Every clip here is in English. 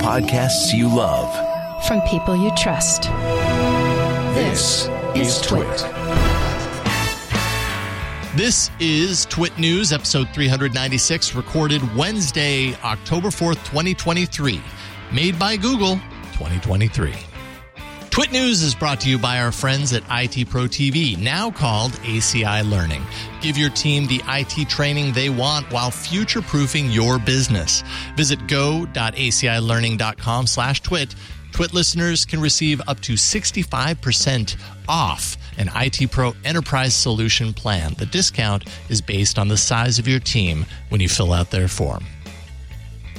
Podcasts you love. From people you trust. This is Twit. This is Twit News, episode 396, recorded Wednesday, October 4th, 2023. Made by Google 2023. Twit News is brought to you by our friends at IT Pro TV, now called ACI Learning. Give your team the IT training they want while future-proofing your business. Visit go.acilearning.com slash twit. Twit listeners can receive up to 65% off an IT Pro Enterprise Solution plan. The discount is based on the size of your team when you fill out their form.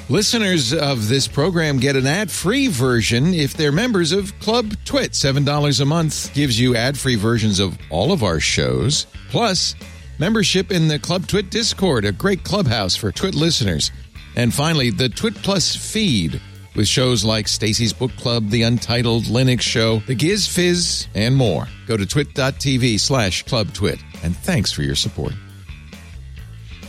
Listeners of this program get an ad-free version if they're members of Club Twit. $7 a month gives you ad-free versions of all of our shows, plus membership in the Club Twit Discord, a great clubhouse for Twit listeners. And finally, the Twit Plus feed with shows like Stacy's Book Club, The Untitled Linux Show, The Giz Wiz, and more. Go to twit.tv slash clubtwit. And thanks for your support.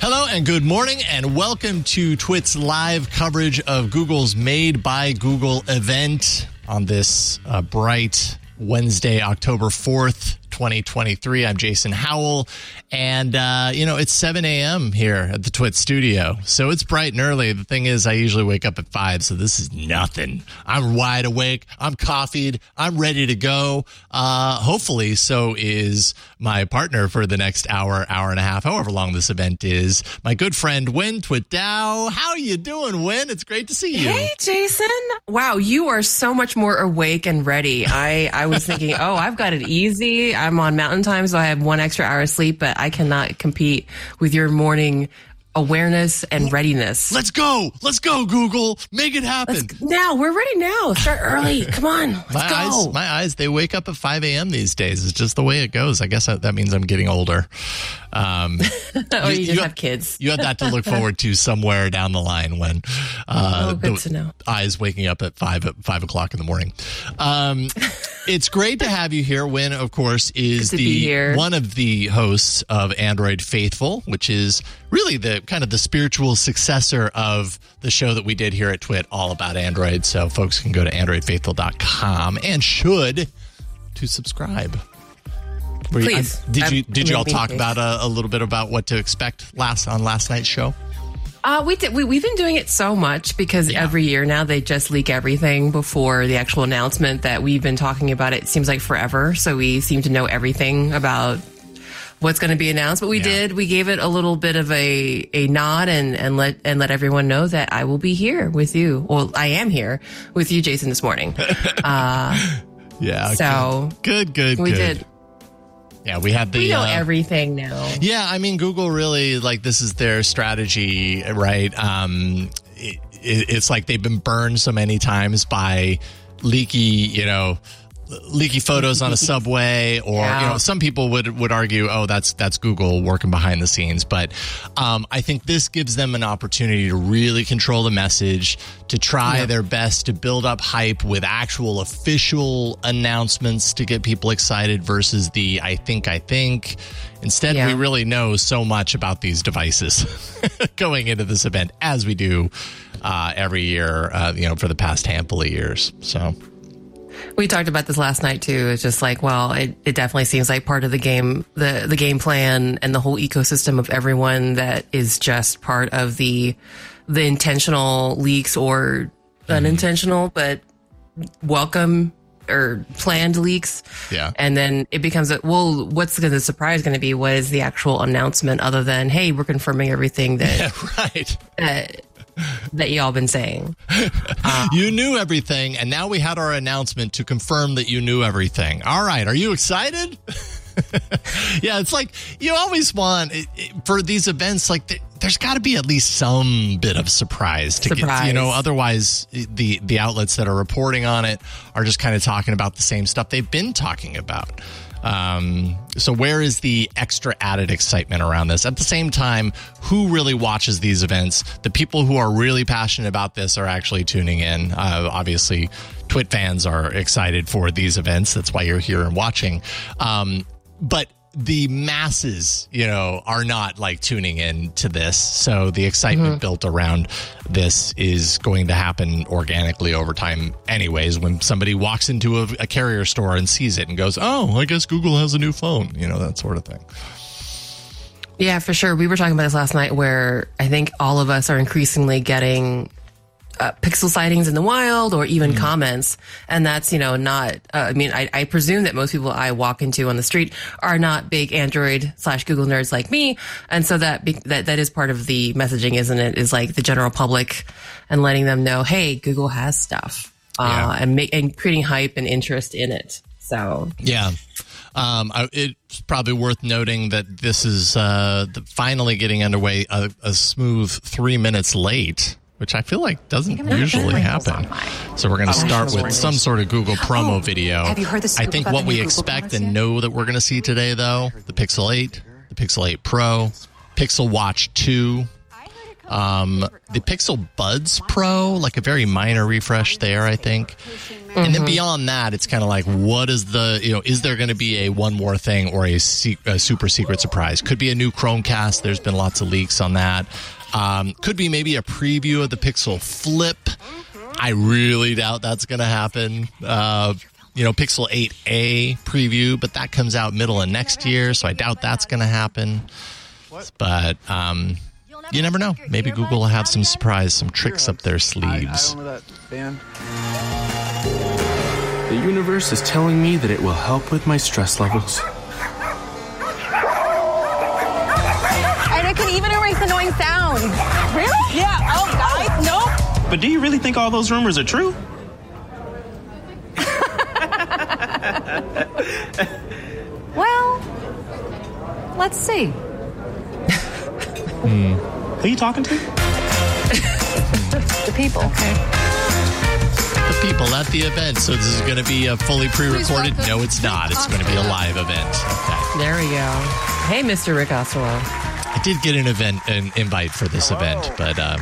Hello and good morning, and welcome to Twit's live coverage of Google's Made by Google event on this uh, bright Wednesday, October 4th, 2023. I'm Jason Howell, and uh, you know it's 7 a.m. here at the Twit studio, so it's bright and early. The thing is, I usually wake up at five, so this is nothing. I'm wide awake. I'm coffeed. I'm ready to go. Uh, hopefully, so is my partner for the next hour, hour and a half, however long this event is. My good friend Huyen Tue Dao. How are you doing, Huyen? It's great to see you. Hey, Jason. Wow, you are so much more awake and ready. I I was thinking, oh, I've got it easy. I'm on mountain time, so I have one extra hour of sleep, but I cannot compete with your morning awareness and readiness. Let's go. Let's go, Google. Make it happen. Let's, now we're ready now. Start early. Come on. Let's my go. eyes, my eyes, they wake up at 5 a.m. these days. It's just the way it goes. I guess that, means I'm getting older. Um, or you, just have kids. you have that to look forward to somewhere down the line when uh, Oh, good the to know. eyes waking up at five at five o'clock in the morning. Um, it's great to have you here. Huyen, of course, is the one of the hosts of Android Faithful, which is really the kind of the spiritual successor of the show that we did here at Twit, all about Android. So folks can go to androidfaithful.com and should to subscribe. Were you- Please. I- did you did you all talk about a, a little bit about what to expect last on last night's show? Uh, we did, we, we've been doing it so much because every year now they just leak everything before the actual announcement that we've been talking about it seems like forever. So we seem to know everything about what's going to be announced. But we Yeah. did, we gave it a little bit of a, a nod and, and let, and let everyone know that I will be here with you. Well, I am here with you, Jason, this morning. Yeah. So good, good, we good. did, Yeah, we had the. we know uh, everything now. Yeah, I mean, Google really like this is their strategy, right? Um, it, it, it's like they've been burned so many times by leaky, you know, leaky photos on a subway, or you know, some people would would argue, oh, that's that's Google working behind the scenes. But um, I think this gives them an opportunity to really control the message, to try their best to build up hype with actual official announcements to get people excited versus the I think I think. Instead, Yeah. we really know so much about these devices going into this event, as we do uh, every year, uh, you know, for the past handful of years. So. We talked about this last night too. It's just like, well, it, it definitely seems like part of the game, the the game plan and the whole ecosystem of everyone that is just part of the the intentional leaks or unintentional, but welcome or planned leaks. Yeah. And then it becomes a, well, what's the surprise going to be? What is the actual announcement other than, hey, we're confirming everything that right. uh, that y'all been saying? You knew everything, and now we had our announcement to confirm that you knew everything. All right, are you excited? yeah, it's like you always want it- it- for these events. Like th- there's got to be at least some bit of surprise to get. You know, otherwise the the outlets that are reporting on it are just kind of talking about the same stuff they've been talking about. Um, so where is the extra added excitement around this? At the same time, who really watches these events? The people who are really passionate about this are actually tuning in. Uh, obviously, Twit fans are excited for these events. That's why you're here and watching. Um, but the masses, you know, are not like tuning in to this. So the excitement mm-hmm. built around this is going to happen organically over time, anyways. When somebody walks into a, a carrier store and sees it and goes, "Oh, I guess Google has a new phone," you know, that sort of thing. Yeah, for sure. We were talking about this last night where I think all of us are increasingly getting uh, pixel sightings in the wild or even comments. And that's, you know, not, uh, I mean, I, I presume that most people I walk into on the street are not big Android slash Google nerds like me. And so that, be, that, that is part of the messaging, isn't it? Is like the general public and letting them know, hey, Google has stuff, uh, Yeah. and make, and creating hype and interest in it. So Yeah. Um, I, it's probably worth noting that this is uh, the, finally getting underway a, a smooth three minutes late, which I feel like doesn't usually happen. So we're going to oh, start with some sort of Google oh, promo Oh, video. have you heard the I think what the we Google expect and yet? know that we're going to see today, though, the Pixel 8, the Pixel 8 Pro, Pixel Watch 2, um, the Pixel Buds Pro, like a very minor refresh there, I think. And then beyond that, it's kind of like, what is the, you know, is there going to be a one more thing or a, se- a super secret surprise? Could be a new Chromecast. There's been lots of leaks on that. Um, could be maybe a preview of the Pixel Flip. I really doubt that's going to happen. Uh, you know, Pixel 8a preview, but that comes out middle of next year, so I doubt that's going to happen. But um, you never know. Maybe Google will have some surprise, some tricks up their sleeves. The universe is telling me that it will help with my stress levels. And it can even erase annoying sounds. Really? Yeah. Oh, guys, oh. nope. But do you really think all those rumors are true? Well, let's see. Who are you talking to? The people. The people at the event. So this is going to be a fully pre-recorded. No, it's not. It's going to be a live event. Okay. there we go. Hey, Mr. Rick Osterloh. I did get an event, an invite for this event, but um,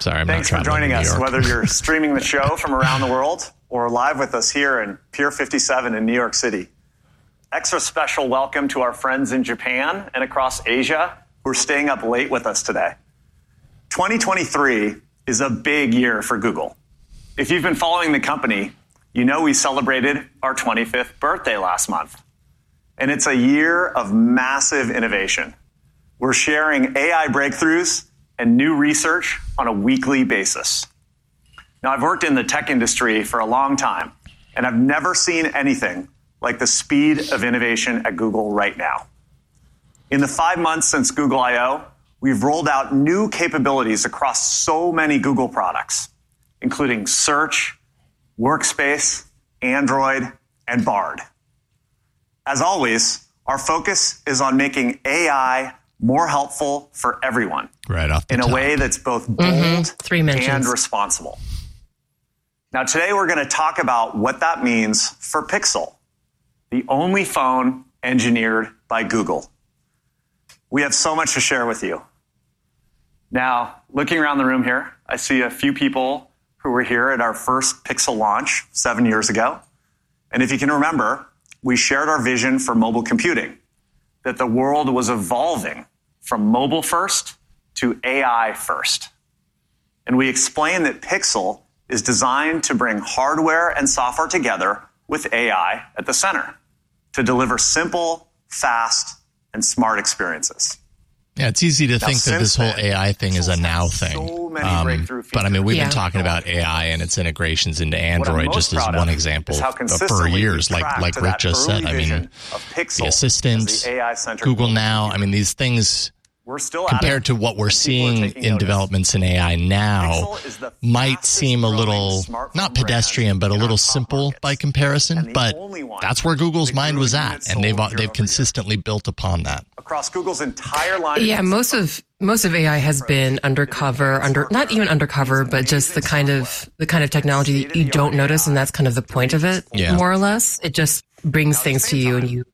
sorry, I'm Thanks not for traveling joining to New us, whether you're streaming the show from around the world or live with us here in Pier 57 in New York City. Extra special welcome to our friends in Japan and across Asia who are staying up late with us today. 2023 is a big year for Google. If you've been following the company, you know we celebrated our 25th birthday last month. And it's a year of massive innovation. We're sharing AI breakthroughs and new research on a weekly basis. Now, I've worked in the tech industry for a long time, and I've never seen anything like the speed of innovation at Google right now. In the five months since Google I.O., we've rolled out new capabilities across so many Google products, including Search, Workspace, Android, and Bard. As always, our focus is on making AI more helpful for everyone right off the in a way that's both mm-hmm. bold Three mentions. and responsible. Now, today we're going to talk about what that means for Pixel, the only phone engineered by Google. We have so much to share with you. Now, looking around the room here, I see a few people who were here at our first Pixel launch seven years ago. And if you can remember, we shared our vision for mobile computing that the world was evolving from mobile first to AI first. And we explained that Pixel is designed to bring hardware and software together with AI at the center to deliver simple, fast, and smart experiences. Yeah, it's easy to think that this whole AI thing is a now thing. so Um, but I mean, we've Yeah. been talking about AI and its integrations into Android just as one example for years, like like Rick just said. I mean, the as Assistant, the Google Now. I mean, these things We're still compared to what we're and people are seeing in notice. developments in AI now Pixel is the might seem a little not pedestrian, but a little simple markets. by comparison. But that's where Google's mind was at, and they've they've year-over-year. consistently built upon that. across Google's entire line. Yeah, most of most of AI has been undercover, under not even undercover, but just the kind of the kind of technology that you don't notice, and that's kind of the point of it, Yeah. more or less. It just brings things to you, and you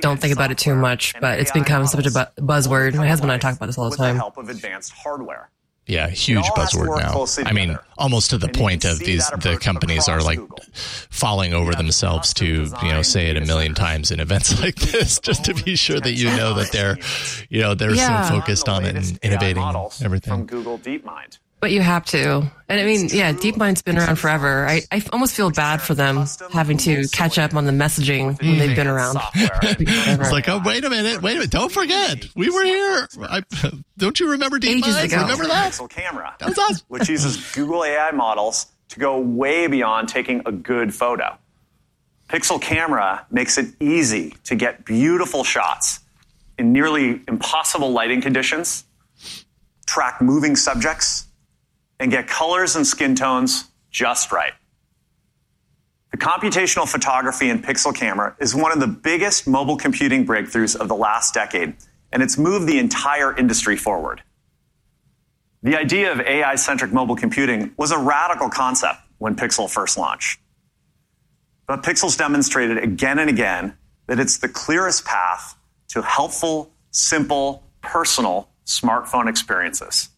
don't think about it too much. But it's become such a bu- buzzword. My husband and I talk about this all the with time. the help of advanced hardware. yeah, huge all has to buzzword now. I mean, together. almost to the And point of these the companies are like Google. falling over have themselves custom to you know say it a million times in events like this, just to be sure that you know that they're you know they're Yeah. so focused on it latest and AI innovating models From. Google DeepMind. But you have to. And I mean, yeah, DeepMind's been around forever. I, I almost feel bad for them having to catch up on the messaging when they've been around. It's like, oh, wait a minute, wait a minute, don't forget, we were here. I, don't you remember Ages DeepMind? Remember that? Pixel camera, That was us. which uses Google AI models to go way beyond taking a good photo. Pixel camera makes it easy to get beautiful shots in nearly impossible lighting conditions, track moving subjects, and get colors and skin tones just right. The computational photography in Pixel camera is one of the biggest mobile computing breakthroughs of the last decade, and it's moved the entire industry forward. The idea of AI centric mobile computing was a radical concept when Pixel first launched. But Pixel's demonstrated again and again that it's the clearest path to helpful, simple, personal smartphone experiences.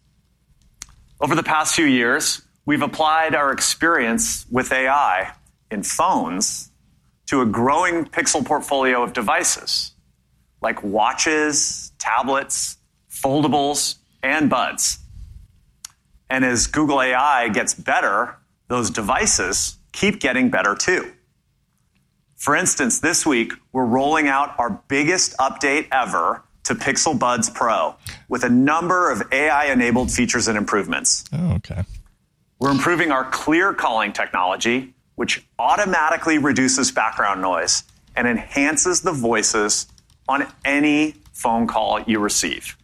Over the past few years, we've applied our experience with AI in phones to a growing Pixel portfolio of devices like watches, tablets, foldables, and buds. And as Google AI gets better, those devices keep getting better too. For instance, this week, we're rolling out our biggest update ever to Pixel Buds Pro with a number of AI enabled features and improvements. Oh, okay. We're improving our clear calling technology, which automatically reduces background noise and enhances the voices on any phone call you receive.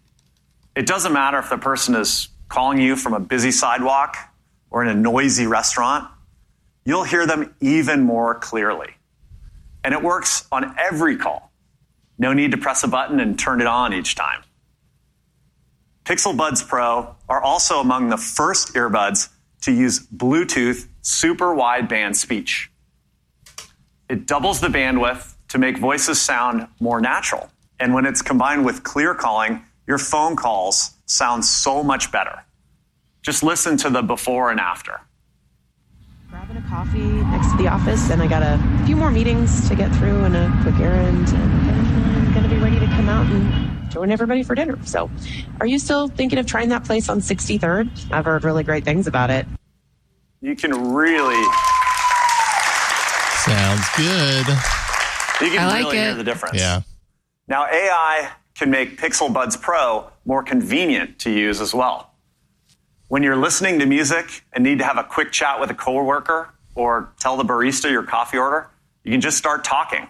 It doesn't matter if the person is calling you from a busy sidewalk or in a noisy restaurant, you'll hear them even more clearly. And it works on every call. No need to press a button and turn it on each time. Pixel Buds Pro are also among the first earbuds to use Bluetooth super wideband speech. It doubles the bandwidth to make voices sound more natural. And when it's combined with clear calling, your phone calls sound so much better. Just listen to the before and after. grabbing a coffee next to the office, and I got a few more meetings to get through and a quick errand, and then I'm gonna be ready to come out and join everybody for dinner. So, are you still thinking of trying that place on 63rd? I've heard really great things about it. You can really, Sounds good. you can I like really it. hear the difference. Yeah. Now, AI can make Pixel Buds Pro more convenient to use as well. When you're listening to music and need to have a quick chat with a coworker or tell the barista your coffee order, you can just start talking.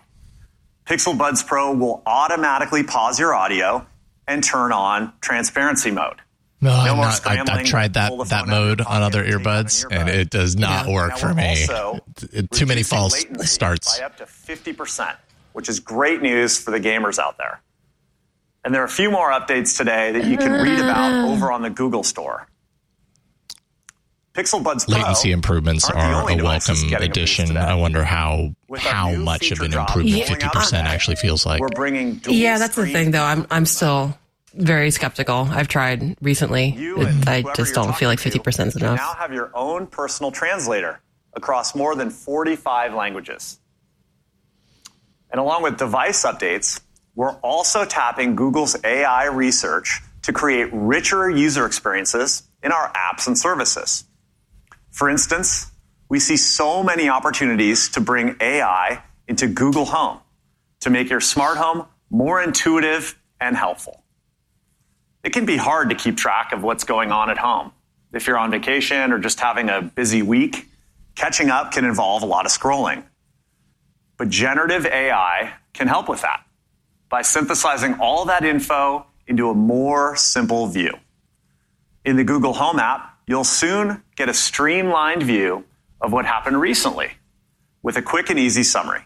Pixel Buds Pro will automatically pause your audio and turn on transparency mode. No, I'm not, I've, I've tried that that phone out of mode on other pocket and take out an earbuds, and it does not work Now, for me. Too many false starts. by up to 50%, which is great news for the gamers out there. And there are a few more updates today that you can read about over on the Google Store. Pixel Buds Pro Latency improvements aren't the are only a welcome getting a boost addition. I wonder how With how much of an improvement rolling out fifty percent actually feels like. We're bringing dual Yeah, that's the thing, though. I'm I'm still very skeptical. I've tried recently. It- I just don't feel like 50% is can enough. now have your own personal translator across more than 45 languages. And along with device updates, we're also tapping Google's AI research to create richer user experiences in our apps and services. For instance, we see so many opportunities to bring AI into Google Home to make your smart home more intuitive and helpful. It can be hard to keep track of what's going on at home. If you're on vacation or just having a busy week, catching up can involve a lot of scrolling. But generative AI can help with that by synthesizing all that info into a more simple view. In the Google Home app, you'll soon get a streamlined view of what happened recently with a quick and easy summary.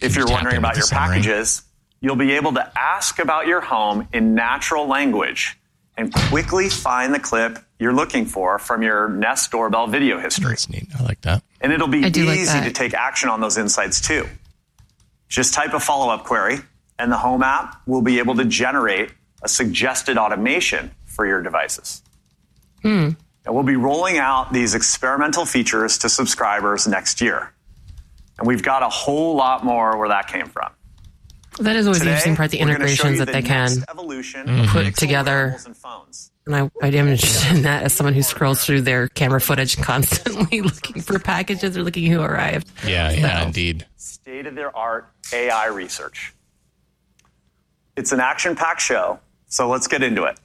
If you're wondering about your summary? packages, you'll be able to ask about your home in natural language and quickly find the clip you're looking for from your Nest doorbell video history. That's neat. I like that. And it'll be I do like easy to take action on those insights too. Just type a follow up query, and the Home app will be able to generate a suggested automation for your devices. Hmm. And we'll be rolling out these experimental features to subscribers next year. And we've got a whole lot more where that came from. That is always the interesting part, the we're gonna show integrations that the they can evolution Mm-hmm. put together. and I, I am interested in that as someone who scrolls through their camera footage constantly looking for packages or looking who arrived. Yeah, yeah, So- indeed. State of the art AI research. It's an action packed show, so let's get into it.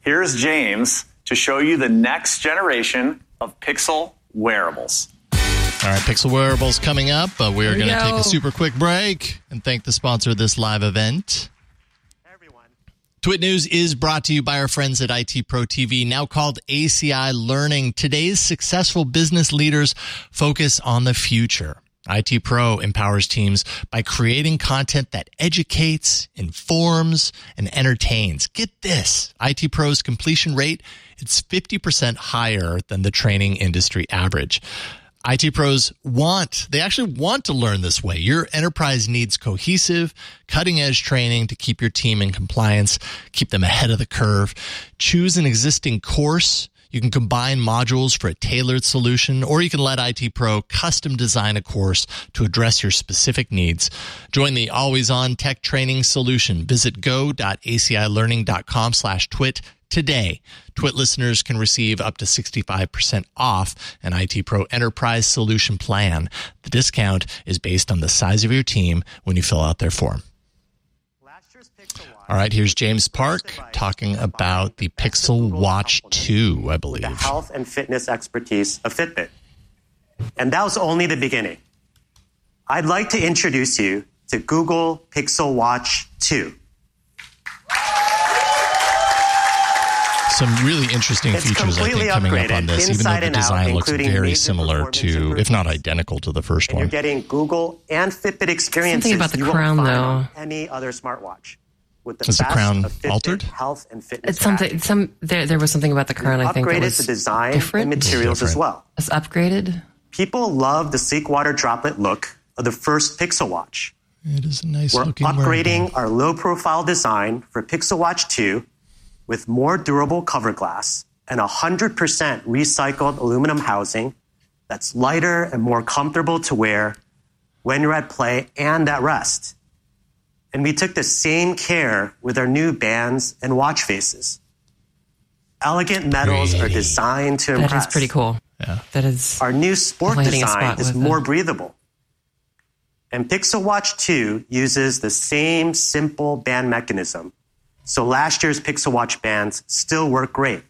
Here's James to show you the next generation of Pixel wearables. All right, Pixel Wearables coming up, but we're going to take a super quick break and thank the sponsor of this live event. Everyone. Twit News is brought to you by our friends at IT Pro TV, now called ACI Learning. Today's successful business leaders focus on the future. IT Pro empowers teams by creating content that educates, informs, and entertains. Get this. IT Pro's completion rate, it's 50% higher than the training industry average. IT pros want, they actually want to learn this way. Your enterprise needs cohesive, cutting edge training to keep your team in compliance, keep them ahead of the curve. Choose an existing course. You can combine modules for a tailored solution, or you can let IT Pro custom design a course to address your specific needs. Join the always on tech training solution. Visit go.acilearning.com slash twit today. Twit listeners can receive up to 65% off an IT Pro Enterprise Solution Plan. The discount is based on the size of your team when you fill out their form. All right, here's James Park talking about the Pixel Watch 2, I believe. the health and fitness expertise of Fitbit. And that was only the beginning. I'd like to introduce you to Google Pixel Watch 2. Some really interesting It's features, I think, completely coming up on upgraded this, even though the and out, design looks very similar to, if not identical to the first And you're getting Google and Fitbit experiences about the crown, though. any other smartwatch. With the Is the crown of Fitbit altered? Health and fitness It's something. Some there. There was something about the crown. I think upgraded was the design different. and materials as well. It's upgraded. People love the sleek water droplet look of the first Pixel Watch. It is a nice We're looking upgrading wearable. our low profile design for Pixel Watch 2 with more durable cover glass and 100% recycled aluminum housing that's lighter and more comfortable to wear when you're at play and at rest. And we took the same care with our new bands and watch faces. Elegant metals are designed to impress. That is pretty cool. Yeah. That is. Our new sport Definitely hitting a design is more it. breathable. And Pixel Watch 2 uses the same simple band mechanism. So last year's Pixel Watch bands still work great.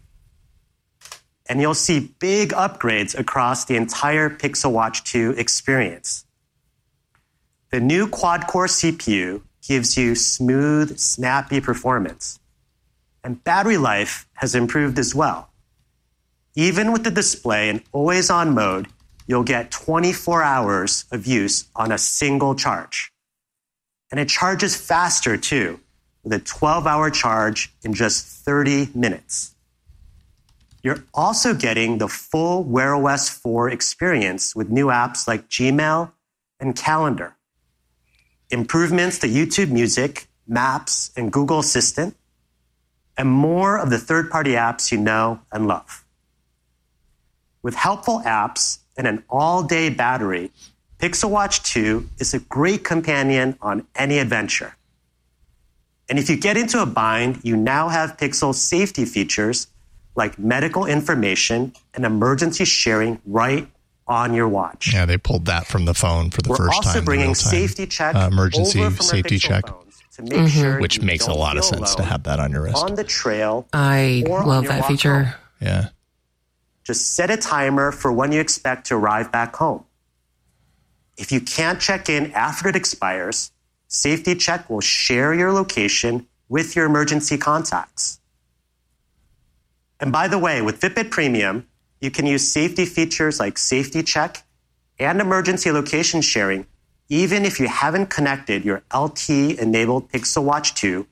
And you'll see big upgrades across the entire Pixel Watch 2 experience. The new quad core CPU gives you smooth, snappy performance. And battery life has improved as well. Even with the display in always on mode, you'll get 24 hours of use on a single charge. And it charges faster too, with a 12 hour charge in just 30 minutes. You're also getting the full Wear OS 4 experience with new apps like Gmail and Calendar. Improvements to YouTube Music, Maps, and Google Assistant, and more of the third party apps you know and love. With helpful apps and an all day battery, Pixel Watch 2 is a great companion on any adventure. And if you get into a bind, you now have Pixel safety features like medical information and emergency sharing right on your watch. Yeah, they pulled that from the phone for the We're first time. in bringing real time. safety check Uh, emergency over from our safety Pixel check, phones to make sure which makes a lot of sense to have that on your wrist. on the trail. I love that feature. home. Yeah. Just set a timer for when you expect to arrive back home. If you can't check in after it expires, Safety Check will share your location with your emergency contacts. And by the way, with Fitbit Premium, you can use safety features like Safety Check and emergency location sharing, even if you haven't connected your LTE enabled Pixel Watch 2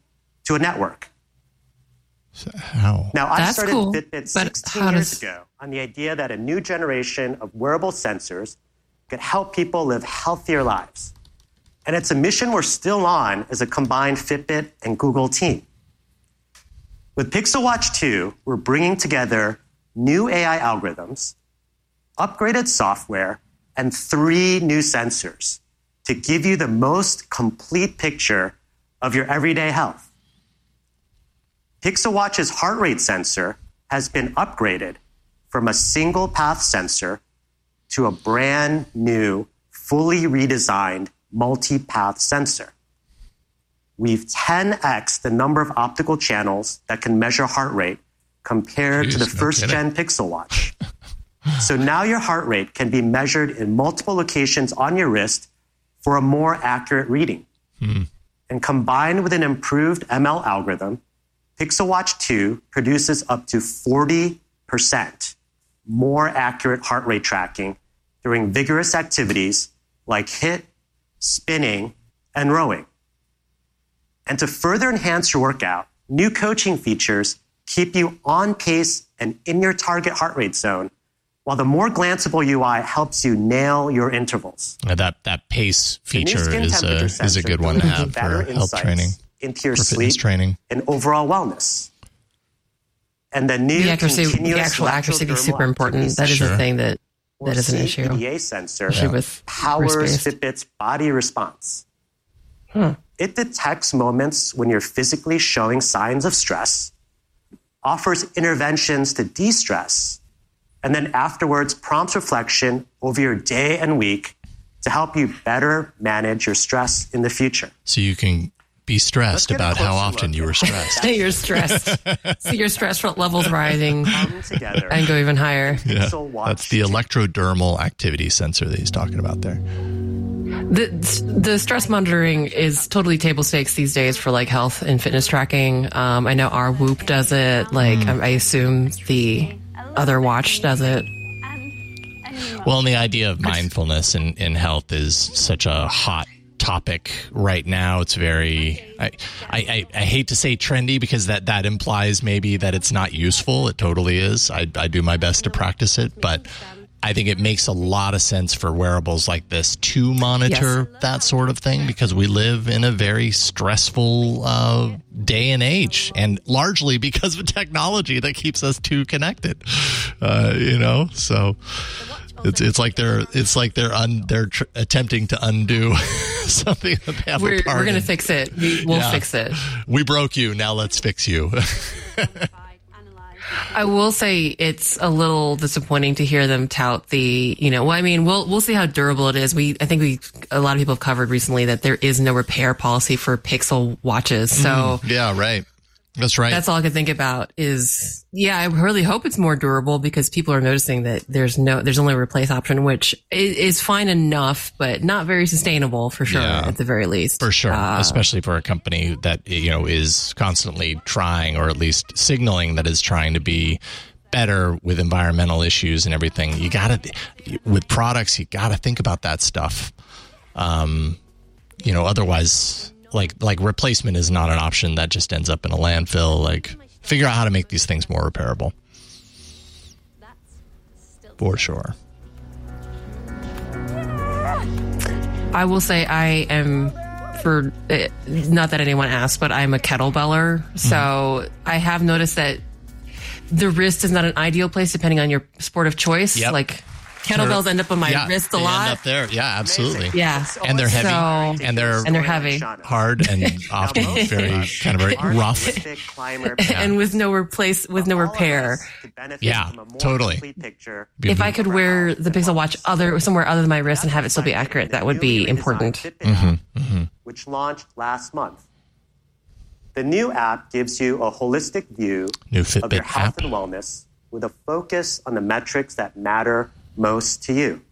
to a network. So How? Now, I That's started cool, Fitbit 16 how years does- ago on the idea that a new generation of wearable sensors could help people live healthier lives. And it's a mission we're still on as a combined Fitbit and Google team. With Pixel Watch 2, we're bringing together new AI algorithms, upgraded software, and three new sensors to give you the most complete picture of your everyday health. Pixel Watch's heart rate sensor has been upgraded from a single path sensor to a brand new, fully redesigned multi path sensor. We've 10x the number of optical channels that can measure heart rate compared Jeez, to the no first kidding. gen Pixel Watch. so now your heart rate can be measured in multiple locations on your wrist for a more accurate reading. Hmm. And combined with an improved ML algorithm, Pixel Watch 2 produces up to 40% more accurate heart rate tracking during vigorous activities like HIIT, spinning, and rowing. And to further enhance your workout, new coaching features keep you on pace and in your target heart rate zone, while the more glanceable UI helps you nail your intervals. Uh, That that pace feature is a is a good one to have for better health training, into your for fitness sleep training. and overall wellness. And the new The accuracy, the actual accuracy is super important. That is sensor a thing that that is an issue. cEDA sensor Especially with powers wrist-based. Fitbit's body response. Hmm. It detects moments when you're physically showing signs of stress, offers interventions to de stress, and then afterwards prompts reflection over your day and week to help you better manage your stress in the future. So you can be stressed about how often look you were stressed. You're stressed. See your stress levels rising Come together. and go even higher. Yeah, that's the electrodermal activity sensor that he's talking about there. The the stress monitoring is totally table stakes these days for like health and fitness tracking. Um, I know our Whoop does it. Like Hmm. I, I assume the other watch does it. Well, and the idea of mindfulness in, in health is such a hot topic right now. It's very, I, I, I, hate to say trendy because that, that implies maybe that it's not useful. It totally is. I, I do my best to practice it, but I think it makes a lot of sense for wearables like this to monitor that sort of thing because we live in a very stressful uh, day and age, and largely because of technology that keeps us too connected. Uh, you know, so Oh, it's it's like they're it's like they're un, they're tr- attempting to undo something that We're, we're gonna fix it. We, we'll Yeah. fix it. We broke you. Now let's fix you. I will say it's a little disappointing to hear them tout the, you know, well, I mean, we'll, we'll see how durable it is. We, I think we, a lot of people have covered recently that there is no repair policy for Pixel watches. So mm-hmm. yeah, right. That's right. that's all I can think about is, yeah, I really hope it's more durable because people are noticing that there's no, there's only a replace option, which is, is fine enough, but not very sustainable for sure, Yeah. at the very least. For sure, Uh, especially for a company that you know is constantly trying, or at least signaling that is trying to be better with environmental issues and everything. You got to with products, you got to think about that stuff. Um, you know, otherwise, like like replacement is not an option. That just ends up in a landfill. Like, figure out how to make these things more repairable. For sure. I will say I am for eh, not that anyone asked, but I'm a kettlebeller. So I have noticed that the wrist is not an ideal place depending on your sport of choice. Yep. Like kettlebells end up on my Yeah, wrist a they lot. End up there, yeah, absolutely. Yeah. and they're heavy, So- and they're and they're heavy. hard, and often very kind of very rough. Prolific climber and with no replace with no repair. Yeah, from a more totally. picture. If I could wear the Pixel Watch other somewhere other than my wrist and have it still be accurate, that would be Newly redesigned important. Fitbit app, mm-hmm, mm-hmm. which launched last month. The new app gives you a holistic view New of your health app. and wellness with a focus on the metrics that matter most to you.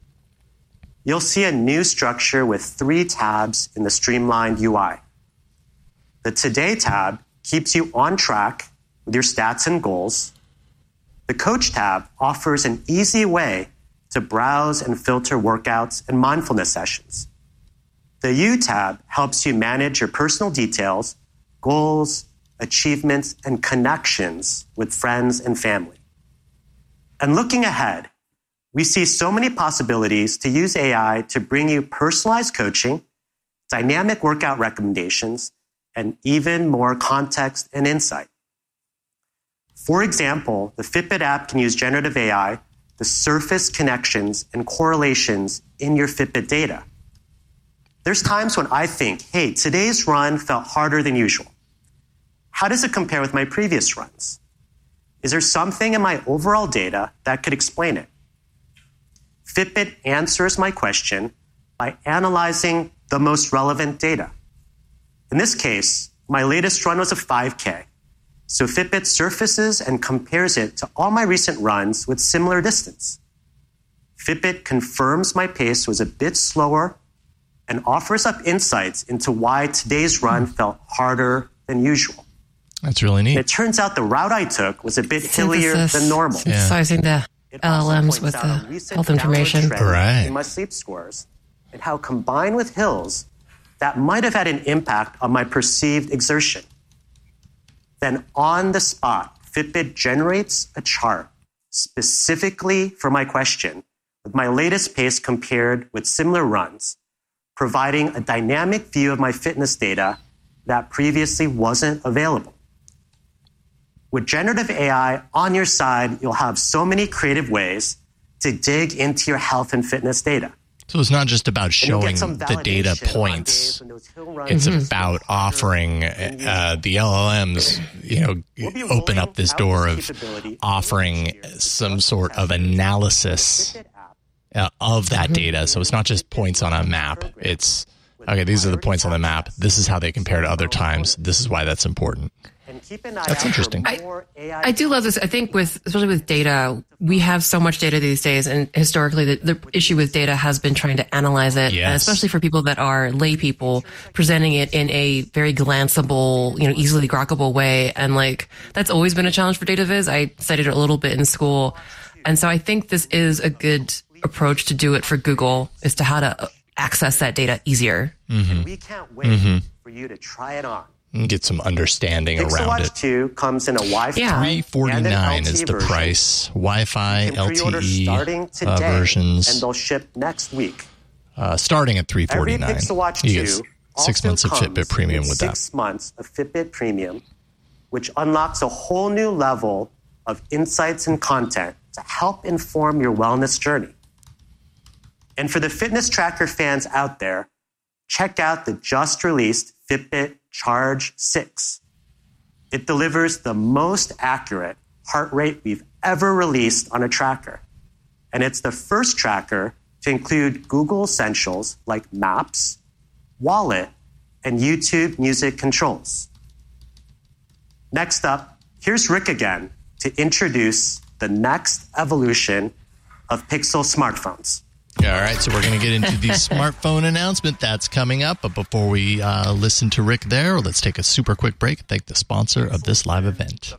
You'll see a new structure with three tabs in the streamlined UI. The Today tab keeps you on track with your stats and goals. The Coach tab offers an easy way to browse and filter workouts and mindfulness sessions. The U tab helps you manage your personal details, goals, achievements, and connections with friends and family. And looking ahead, we see so many possibilities to use AI to bring you personalized coaching, dynamic workout recommendations, and even more context and insight. For example, the Fitbit app can use generative AI to surface connections and correlations in your Fitbit data. There's times when I think, hey, today's run felt harder than usual. How does it compare with my previous runs? Is there something in my overall data that could explain it? Fitbit answers my question by analyzing the most relevant data. In this case, my latest run was a 5K. So Fitbit surfaces and compares it to all my recent runs with similar distance. Fitbit confirms my pace was a bit slower and offers up insights into why today's run hmm. felt harder than usual. That's really neat. And it turns out the route I took was a bit hillier than normal. Synthesizing the LLMs with the health information. Right. In my sleep scores, and how combined with hills, that might have had an impact on my perceived exertion. Then on the spot, Fitbit generates a chart specifically for my question with my latest pace compared with similar runs, providing a dynamic view of my fitness data that previously wasn't available. With generative AI on your side, you'll have so many creative ways to dig into your health and fitness data. So it's not just about And you'll get showing the data points. days when those hill runs It's about offering uh, the LLMs, you know, open up this door of offering some sort of analysis uh, of that data. So it's not just points on a map. It's okay. These are the points on the map. This is how they compare to other times. This is why that's important. That's interesting. I do love this. I think with especially with data, we have so much data these days, and historically, the, the issue with data has been trying to analyze it, Yes. especially for people that are lay people, presenting it in a very glanceable, you know, easily grokkable way, and like that's always been a challenge for data viz. I studied it a little bit in school, and so I think this is a good approach to do it for Google is to how to access that data easier. Mm-hmm. We can't wait Mhm. for you to try it on. And Get some understanding Pixel around Watch it. 2 comes in a Wi-Fi Three forty and an nine is the version. price. Wi-Fi, You can pre-order LTE starting today, uh, versions and they'll ship next week. uh, starting at 349. Every. Pixel Watch You 2 get s- six also months of Fitbit Premium with that. Six months of Fitbit Premium, which unlocks a whole new level of insights and content to help inform your wellness journey. And for the fitness tracker fans out there, check out the just released Fitbit Charge 6. It delivers the most accurate heart rate we've ever released on a tracker. And it's the first tracker to include Google Essentials like Maps, Wallet, and YouTube Music controls. Next up, here's Rick again to introduce the next evolution of Pixel smartphones. All right, so we're going to get into the smartphone announcement that's coming up. But before we uh, listen to Rick there, let's take a super quick break thank the sponsor of this live event.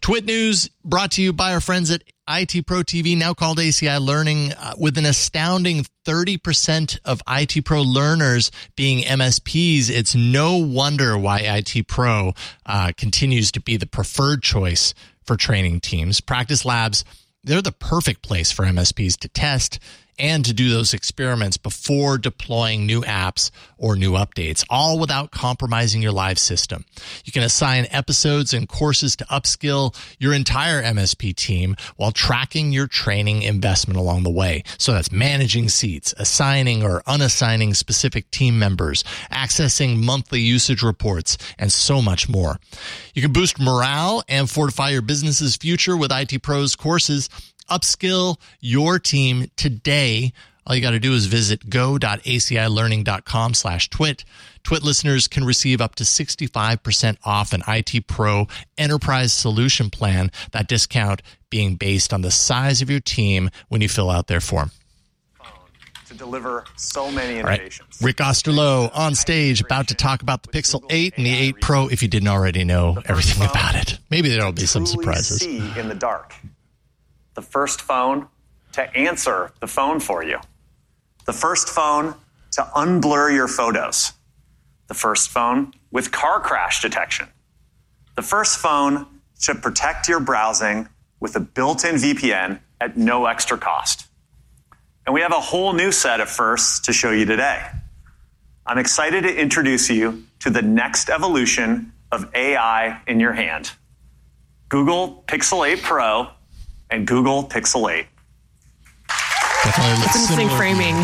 Twit News brought to you by our friends at IT Pro TV, now called ACI Learning, uh, with an astounding 30% of IT Pro learners being MSPs. It's no wonder why IT Pro uh, continues to be the preferred choice for training teams. Practice labs, they're the perfect place for MSPs to test and to do those experiments before deploying new apps or new updates, all without compromising your live system. You can assign episodes and courses to upskill your entire MSP team while tracking your training investment along the way. So that's managing seats, assigning or unassigning specific team members, accessing monthly usage reports, and so much more. You can boost morale and fortify your business's future with IT Pros courses upskill your team today. All you got to do is visit go.acilearning.com slash twit. Twit listeners can receive up to 65% off an IT Pro enterprise solution plan. That discount being based on the size of your team when you fill out their form. to deliver so many All right. innovations. Rick Osterloh on stage about to talk about the Pixel 8 and the 8 Pro if you didn't already know everything about it. Maybe there'll be some surprises. See in the dark. The first phone to answer the phone for you. The first phone to unblur your photos. The first phone with car crash detection. The first phone to protect your browsing with a built in VPN at no extra cost. And we have a whole new set of firsts to show you today. I'm excited to introduce you to the next evolution of AI in your hand Google Pixel 8 Pro and Google Pixel 8. Definitely looks Interesting framing.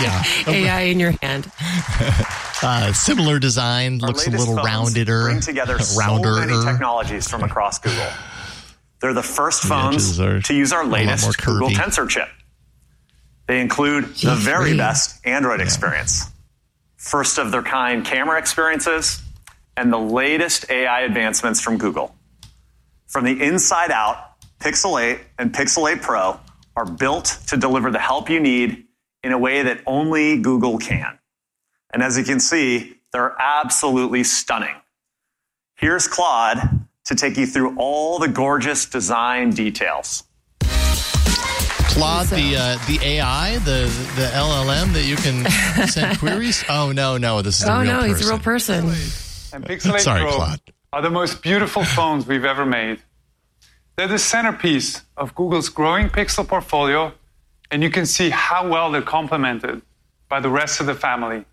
Yeah. AI in your hand. Uh, similar design, Our looks a little phones roundeder. Bring together so rounder. many technologies from across Google. They're the first phones edges are to use our a lot more latest Google. Tensor chip. They include the very best Android experience, first of their kind camera experiences, and the latest AI advancements from Google. From the inside out, Pixel 8 and Pixel 8 Pro are built to deliver the help you need in a way that only Google can. And as you can see, they're absolutely stunning. Here's Claude to take you through all the gorgeous design details. Claude, the uh, the AI, the the LLM that you can send queries. Oh no, no, this is a Oh real no, person. he's a real person. And Pixel 8 Sorry, Pro Claude. are the most beautiful phones we've ever made. They're the centerpiece of Google's growing Pixel portfolio, and you can see how well they're complemented by the rest of the family.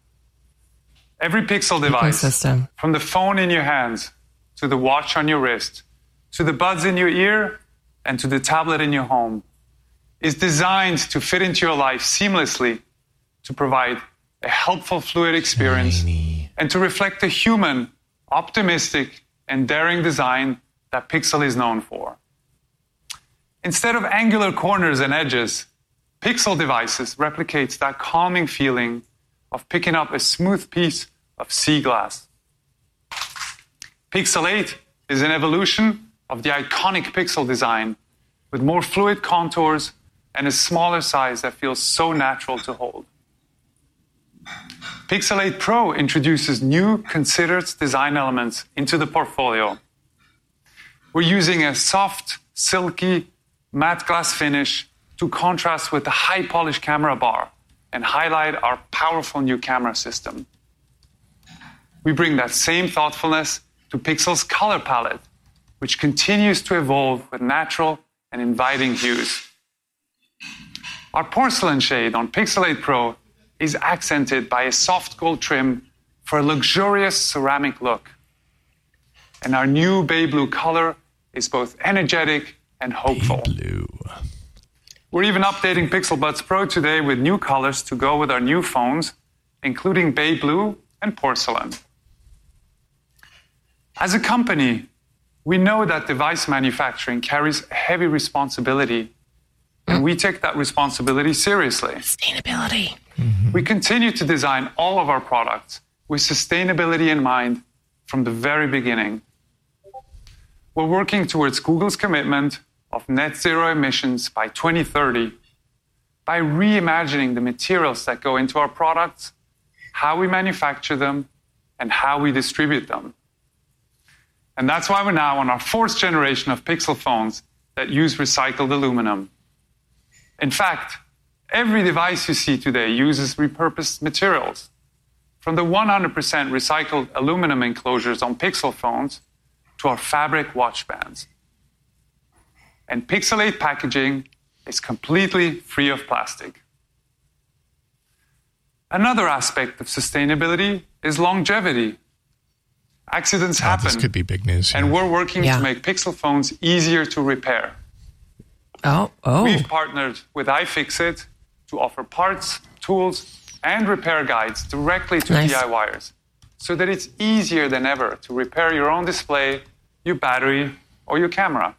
Every Pixel device, Ecosystem. from the phone in your hands to the watch on your wrist, to the buds in your ear, and to the tablet in your home, is designed to fit into your life seamlessly to provide a helpful, fluid experience and to reflect the human, optimistic, and daring design that Pixel is known for. Instead of angular corners and edges, Pixel devices replicates that calming feeling of picking up a smooth piece of sea glass. Pixel 8 is an evolution of the iconic Pixel design with more fluid contours and a smaller size that feels so natural to hold. Pixel 8 Pro introduces new considered design elements into the portfolio. We're using a soft, silky, matte glass finish to contrast with the high polished camera bar and highlight our powerful new camera system. We bring that same thoughtfulness to Pixel's color palette, which continues to evolve with natural and inviting hues. Our porcelain shade on Pixel 8 Pro is accented by a soft gold trim for a luxurious ceramic look. And our new bay blue color is both energetic and hopeful. Blue. We're even updating Pixel Buds Pro today with new colors to go with our new phones, including bay blue and porcelain. As a company, we know that device manufacturing carries a heavy responsibility, and we take that responsibility seriously. Sustainability. Mm-hmm. We continue to design all of our products with sustainability in mind from the very beginning. We're working towards Google's commitment of net zero emissions by 2030 by reimagining the materials that go into our products, how we manufacture them, and how we distribute them. And that's why we're now on our fourth generation of Pixel phones that use recycled aluminum. In fact, every device you see today uses repurposed materials. From the 100% recycled aluminum enclosures on Pixel phones to our fabric watch bands. And Pixel 8 packaging is completely free of plastic. Another aspect of sustainability is longevity. Accidents Oh, happen. this could be big news. And we're working Yeah. to make Pixel phones easier to repair. Oh, oh. We've partnered with iFixit to offer parts, tools, and repair guides directly to Nice. DIYers so that it's easier than ever to repair your own display, your battery, or your camera.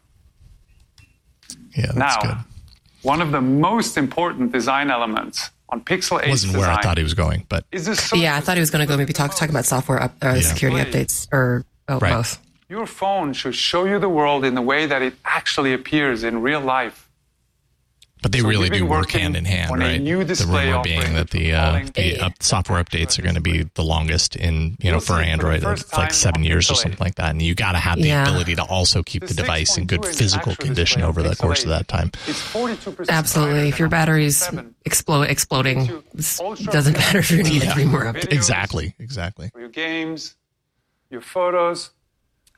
Yeah, that's now, good. one of the most important design elements on Pixel 8 Wasn't where I thought he was going, but is the yeah, I thought he was going to go maybe talk talk about software up, uh, Yeah. security updates or oh, Right. both. Your phone should show you the world in the way that it actually appears in real life. But they So really do work hand in hand, on a right? the display rumor being that the uh, the up, software updates are going to be the longest in you know You'll for see for Android, it's like seven years or something like that, and you got to have the Yeah. ability to also keep the, The device in good physical condition over the course of that time. Absolutely. If your than battery's explode exploding, you doesn't matter if you're going to get Yeah. three more updates. Exactly, exactly. for your games, your photos,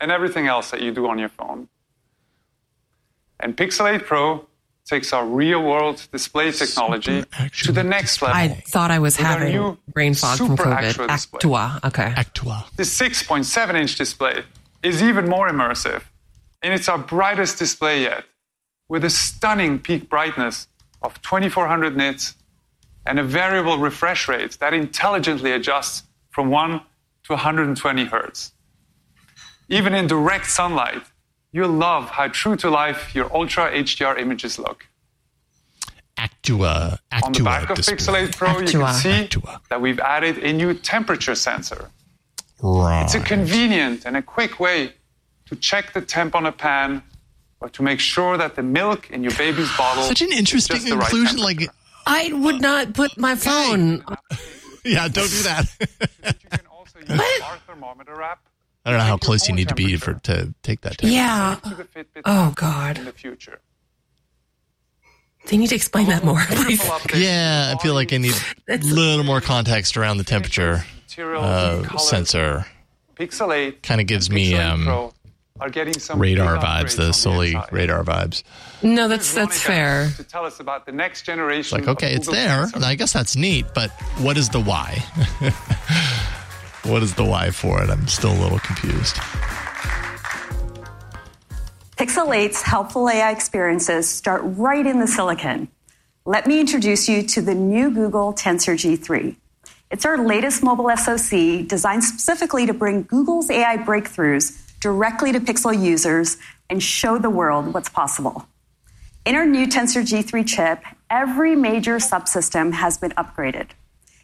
and everything else that you do on your phone. And Pixel 8 Pro takes our real world display technology to the next level. I thought I was With our having new brain fog from COVID. actual. Actua. Okay. Actua. The 6.7 inch display is even more immersive And it's our brightest display yet, with a stunning peak brightness of 2400 nits and a variable refresh rate that intelligently adjusts from 1 to 120 hertz. Even in direct sunlight, you'll love how true to life your Ultra HDR images look. Actua. Actua On the back of display. Pixel 8 Pro, you can Actua. see Actua. that we've added a new temperature sensor. Right. It's a convenient and a quick way to check the temp on a pan or to make sure that the milk in your baby's bottle Such an is interesting just the right inclusion. like, I would not put my phone. yeah, don't do that. But you can also use our thermometer app I don't know how close you need to be for to take that. Test. Yeah. to the Fitbit Oh, God. in the future. They need to explain that more, please. Yeah, I feel like I need a little more context around the temperature uh, sensor. Pixelate Kind of gives me um, are getting some radar vibes, the on Soli inside. radar vibes. No, that's that's fair. To tell us about the next generation. Like, okay, it's Google there. Sensor. I guess that's neat, but what is the why? what is the why for it? I'm still a little confused. Pixel 8's helpful AI experiences start right in the silicon. Let me introduce you to the new Google Tensor G3. It's our latest mobile SoC designed specifically to bring Google's AI breakthroughs directly to Pixel users and show the world what's possible. In our new Tensor G3 chip, every major subsystem has been upgraded.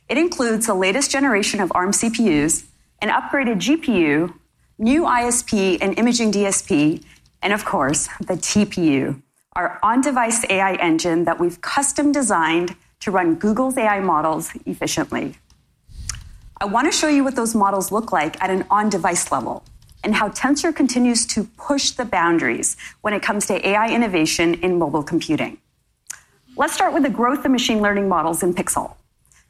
It includes the latest generation of ARM CPUs, an upgraded GPU, new ISP and imaging DSP, and of course, the TPU, our on device AI engine that we've custom designed to run Google's AI models efficiently. I want to show you what those models look like at an on device level and how Tensor continues to push the boundaries when it comes to AI innovation in mobile computing. Let's start with the growth of machine learning models in Pixel.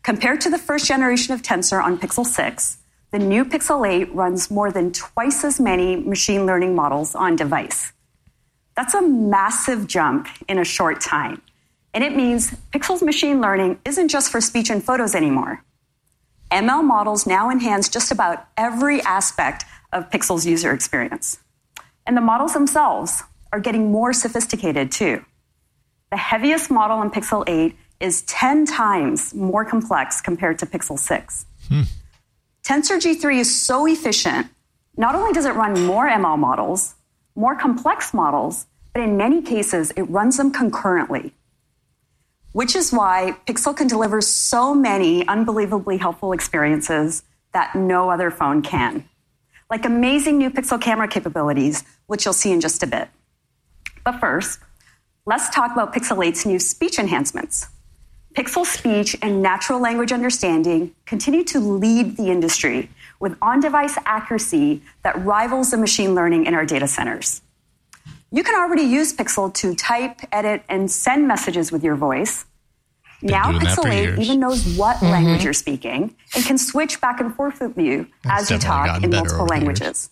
Compared to the first generation of Tensor on Pixel 6, the new Pixel 8 runs more than twice as many machine learning models on device. That's a massive jump in a short time. And it means Pixel's machine learning isn't just for speech and photos anymore. ML models now enhance just about every aspect of Pixel's user experience. And the models themselves are getting more sophisticated too. The heaviest model in Pixel 8 is 10 times more complex compared to Pixel 6. Hmm. Tensor G3 is so efficient, not only does it run more ML models, more complex models, but in many cases, it runs them concurrently. Which is why Pixel can deliver so many unbelievably helpful experiences that no other phone can. Like amazing new Pixel camera capabilities, which you'll see in just a bit. But first, let's talk about Pixel 8's new speech enhancements. Pixel speech and natural language understanding continue to lead the industry with on device accuracy that rivals the machine learning in our data centers. You can already use Pixel to type, edit, and send messages with your voice. now, Pixel for 8 years. even knows what mm-hmm. language you're speaking and can switch back and forth with you as you talk in multiple over the years. languages.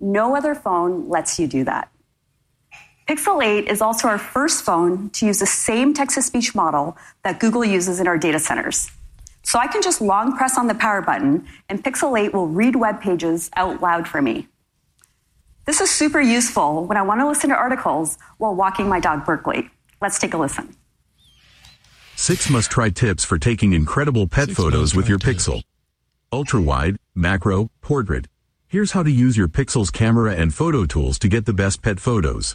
No other phone lets you do that. Pixel 8 is also our first phone to use the same text to speech model that Google uses in our data centers. So I can just long press on the power button, and Pixel 8 will read web pages out loud for me. This is super useful when I want to listen to articles while walking my dog Berkeley. Let's take a listen. Six must try tips for taking incredible pet photos with your Pixel. Ultra wide, macro, portrait. Here's how to use your Pixel's camera and photo tools to get the best pet photos.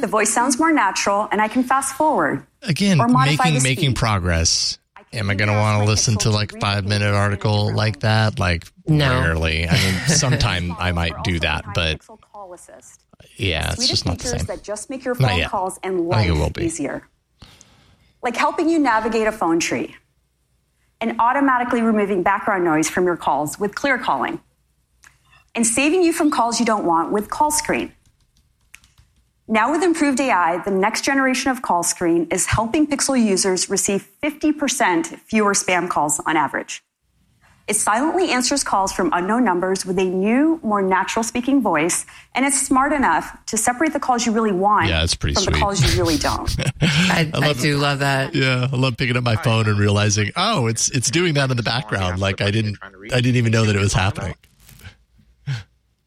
The voice sounds more natural, and I can fast forward. Again, Or modify making the making progress. Am I going to want to listen to like five minute article like that? Like No. rarely. I mean, sometime I might do that, but Pixel Call yeah, it's just of not the same. that just make your phone calls and I think it will life be. easier. Like helping you navigate a phone tree and automatically removing background noise from your calls with clear calling and saving you from calls you don't want with call screen. Now, with improved AI, the next generation of call screen is helping Pixel users receive 50% fewer spam calls on average. It silently answers calls from unknown numbers with a new, more natural speaking voice, and it's smart enough to separate the calls you really want Yeah, it's pretty from sweet. the calls you really don't. I, I, love- do love that. Yeah, I love picking up my phone and realizing, oh, it's it's doing that in the background. Like I didn't I didn't even know that it was happening.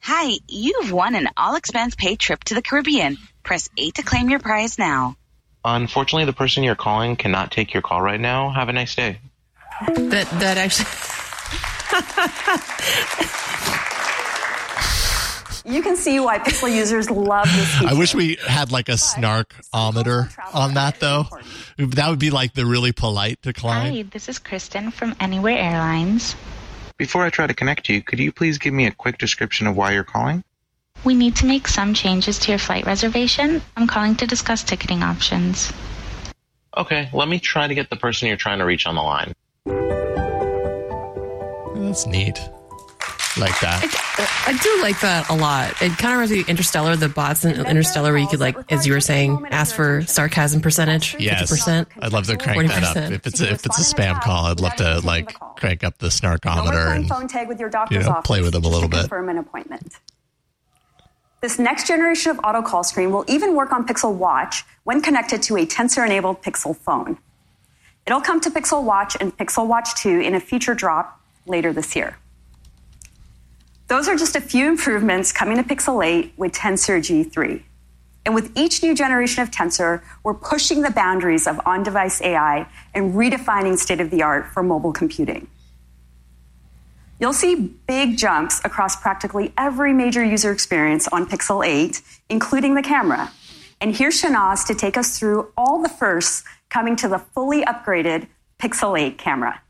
Hi, you've won an all expense paid trip to the Caribbean. Press 8 to claim your prize now. Unfortunately, the person you're calling cannot take your call right now. Have a nice day. That that actually. You can see why Pixel users love this feature. I wish we had like a snarkometer on that though. That would be like the really polite decline. Hi, this is Kristen from Anywhere Airlines. Before I try to connect you, could you please give me a quick description of why you're calling? We need to make some changes to your flight reservation. I'm calling to discuss ticketing options. Okay, let me try to get the person you're trying to reach on the line. That's neat. Like that. I do like that a lot. It kind of reminds me of Interstellar, the bots in Interstellar, where you could like, as you were saying, ask for sarcasm percentage. Yes, 50%. I'd love to crank that up. If it's a, if it's a spam call, I'd love to like crank up the snarkometer and phone tag with your doctor's you know play with them a little bit. confirm an appointment. This next generation of auto call screen will even work on Pixel Watch when connected to a Tensor-enabled Pixel phone. It'll come to Pixel Watch and Pixel Watch 2 in a feature drop later this year. Those are just a few improvements coming to Pixel 8 with Tensor G3. And with each new generation of Tensor, we're pushing the boundaries of on device AI and redefining state of the art for mobile computing. You'll see big jumps across practically every major user experience on Pixel 8, including the camera. And here's Shenaz to take us through all the firsts coming to the fully upgraded Pixel 8 camera.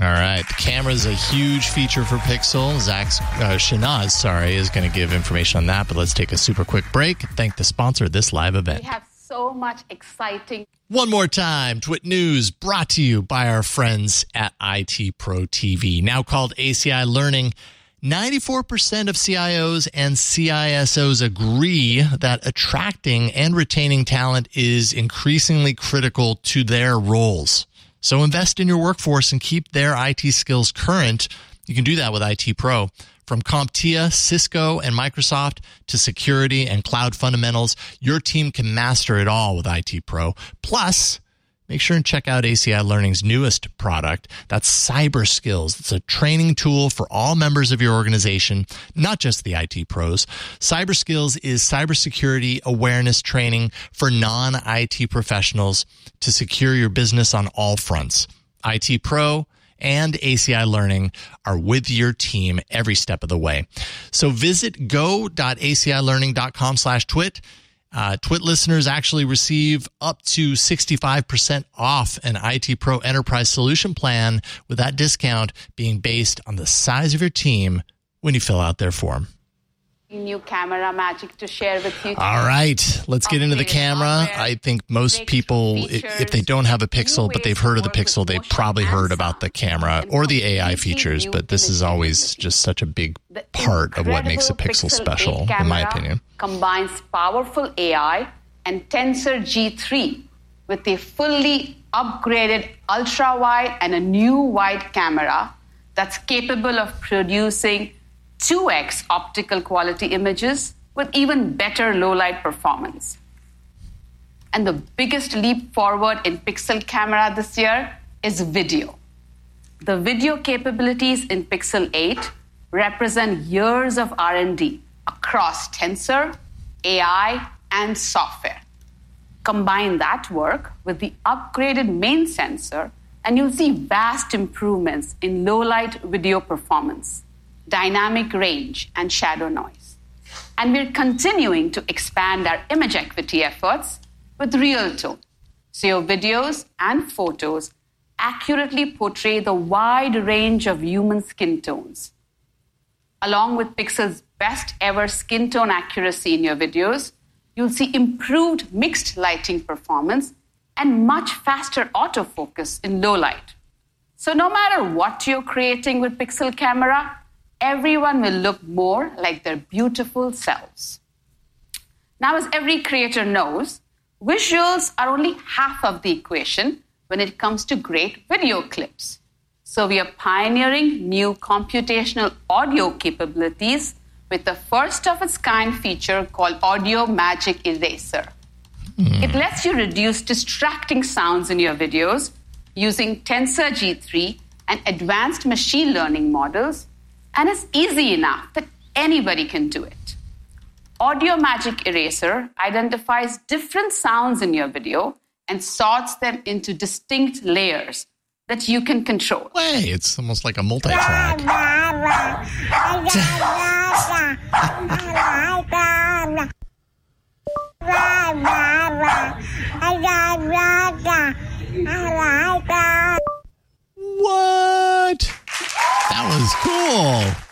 All right, the camera is a huge feature for Pixel. Zach's uh, Shenaz, sorry, is going to give information on that. But let's take a super quick break. Thank the sponsor of this live event. So much exciting. One more time, TWiT News brought to you by our friends at IT Pro TV, now called ACI Learning. 94% of CIOs and CISOs agree that attracting and retaining talent is increasingly critical to their roles. So invest in your workforce and keep their IT skills current. You can do that with IT Pro. From CompTIA, Cisco, and Microsoft to security and cloud fundamentals, your team can master it all with IT Pro. Plus, make sure and check out ACI Learning's newest product. That's Cyber Skills. It's a training tool for all members of your organization, not just the IT pros. Cyber Skills is cybersecurity awareness training for non IT professionals to secure your business on all fronts. IT Pro and ACI Learning are with your team every step of the way. So visit go.acilearning.com slash twit. Uh, TWiT listeners actually receive up to 65% off an IT Pro Enterprise Solution plan with that discount being based on the size of your team when you fill out their form. New camera magic to share with you. All right, let's get into the camera. I think most people, if they don't have a Pixel, but they've heard of the Pixel, they've probably heard about the camera or the AI features, but this is always just such a big part of what makes a Pixel special, in my opinion. Combines powerful AI and Tensor G3 with a fully upgraded ultra wide and a new wide camera that's capable of producing 2x optical quality images with even better low light performance. And the biggest leap forward in Pixel camera this year is video. The video capabilities in Pixel 8 represent years of R&D across Tensor, AI, and software. Combine that work with the upgraded main sensor, and you'll see vast improvements in low light video performance, dynamic range, and shadow noise. And we're continuing to expand our image equity efforts with Real Tone, so your videos and photos accurately portray the wide range of human skin tones. Along with Pixel's best ever skin tone accuracy in your videos, you'll see improved mixed lighting performance and much faster autofocus in low light. So, no matter what you're creating with Pixel camera, everyone will look more like their beautiful selves. Now, as every creator knows, visuals are only half of the equation when it comes to great video clips. So, we are pioneering new computational audio capabilities with the first of its kind feature called Audio Magic Eraser. Hmm. It lets you reduce distracting sounds in your videos using Tensor G3 and advanced machine learning models, and it's easy enough that anybody can do it. Audio Magic Eraser identifies different sounds in your video and sorts them into distinct layers that you can control. Hey, it's almost like a multi-track. What? That was cool.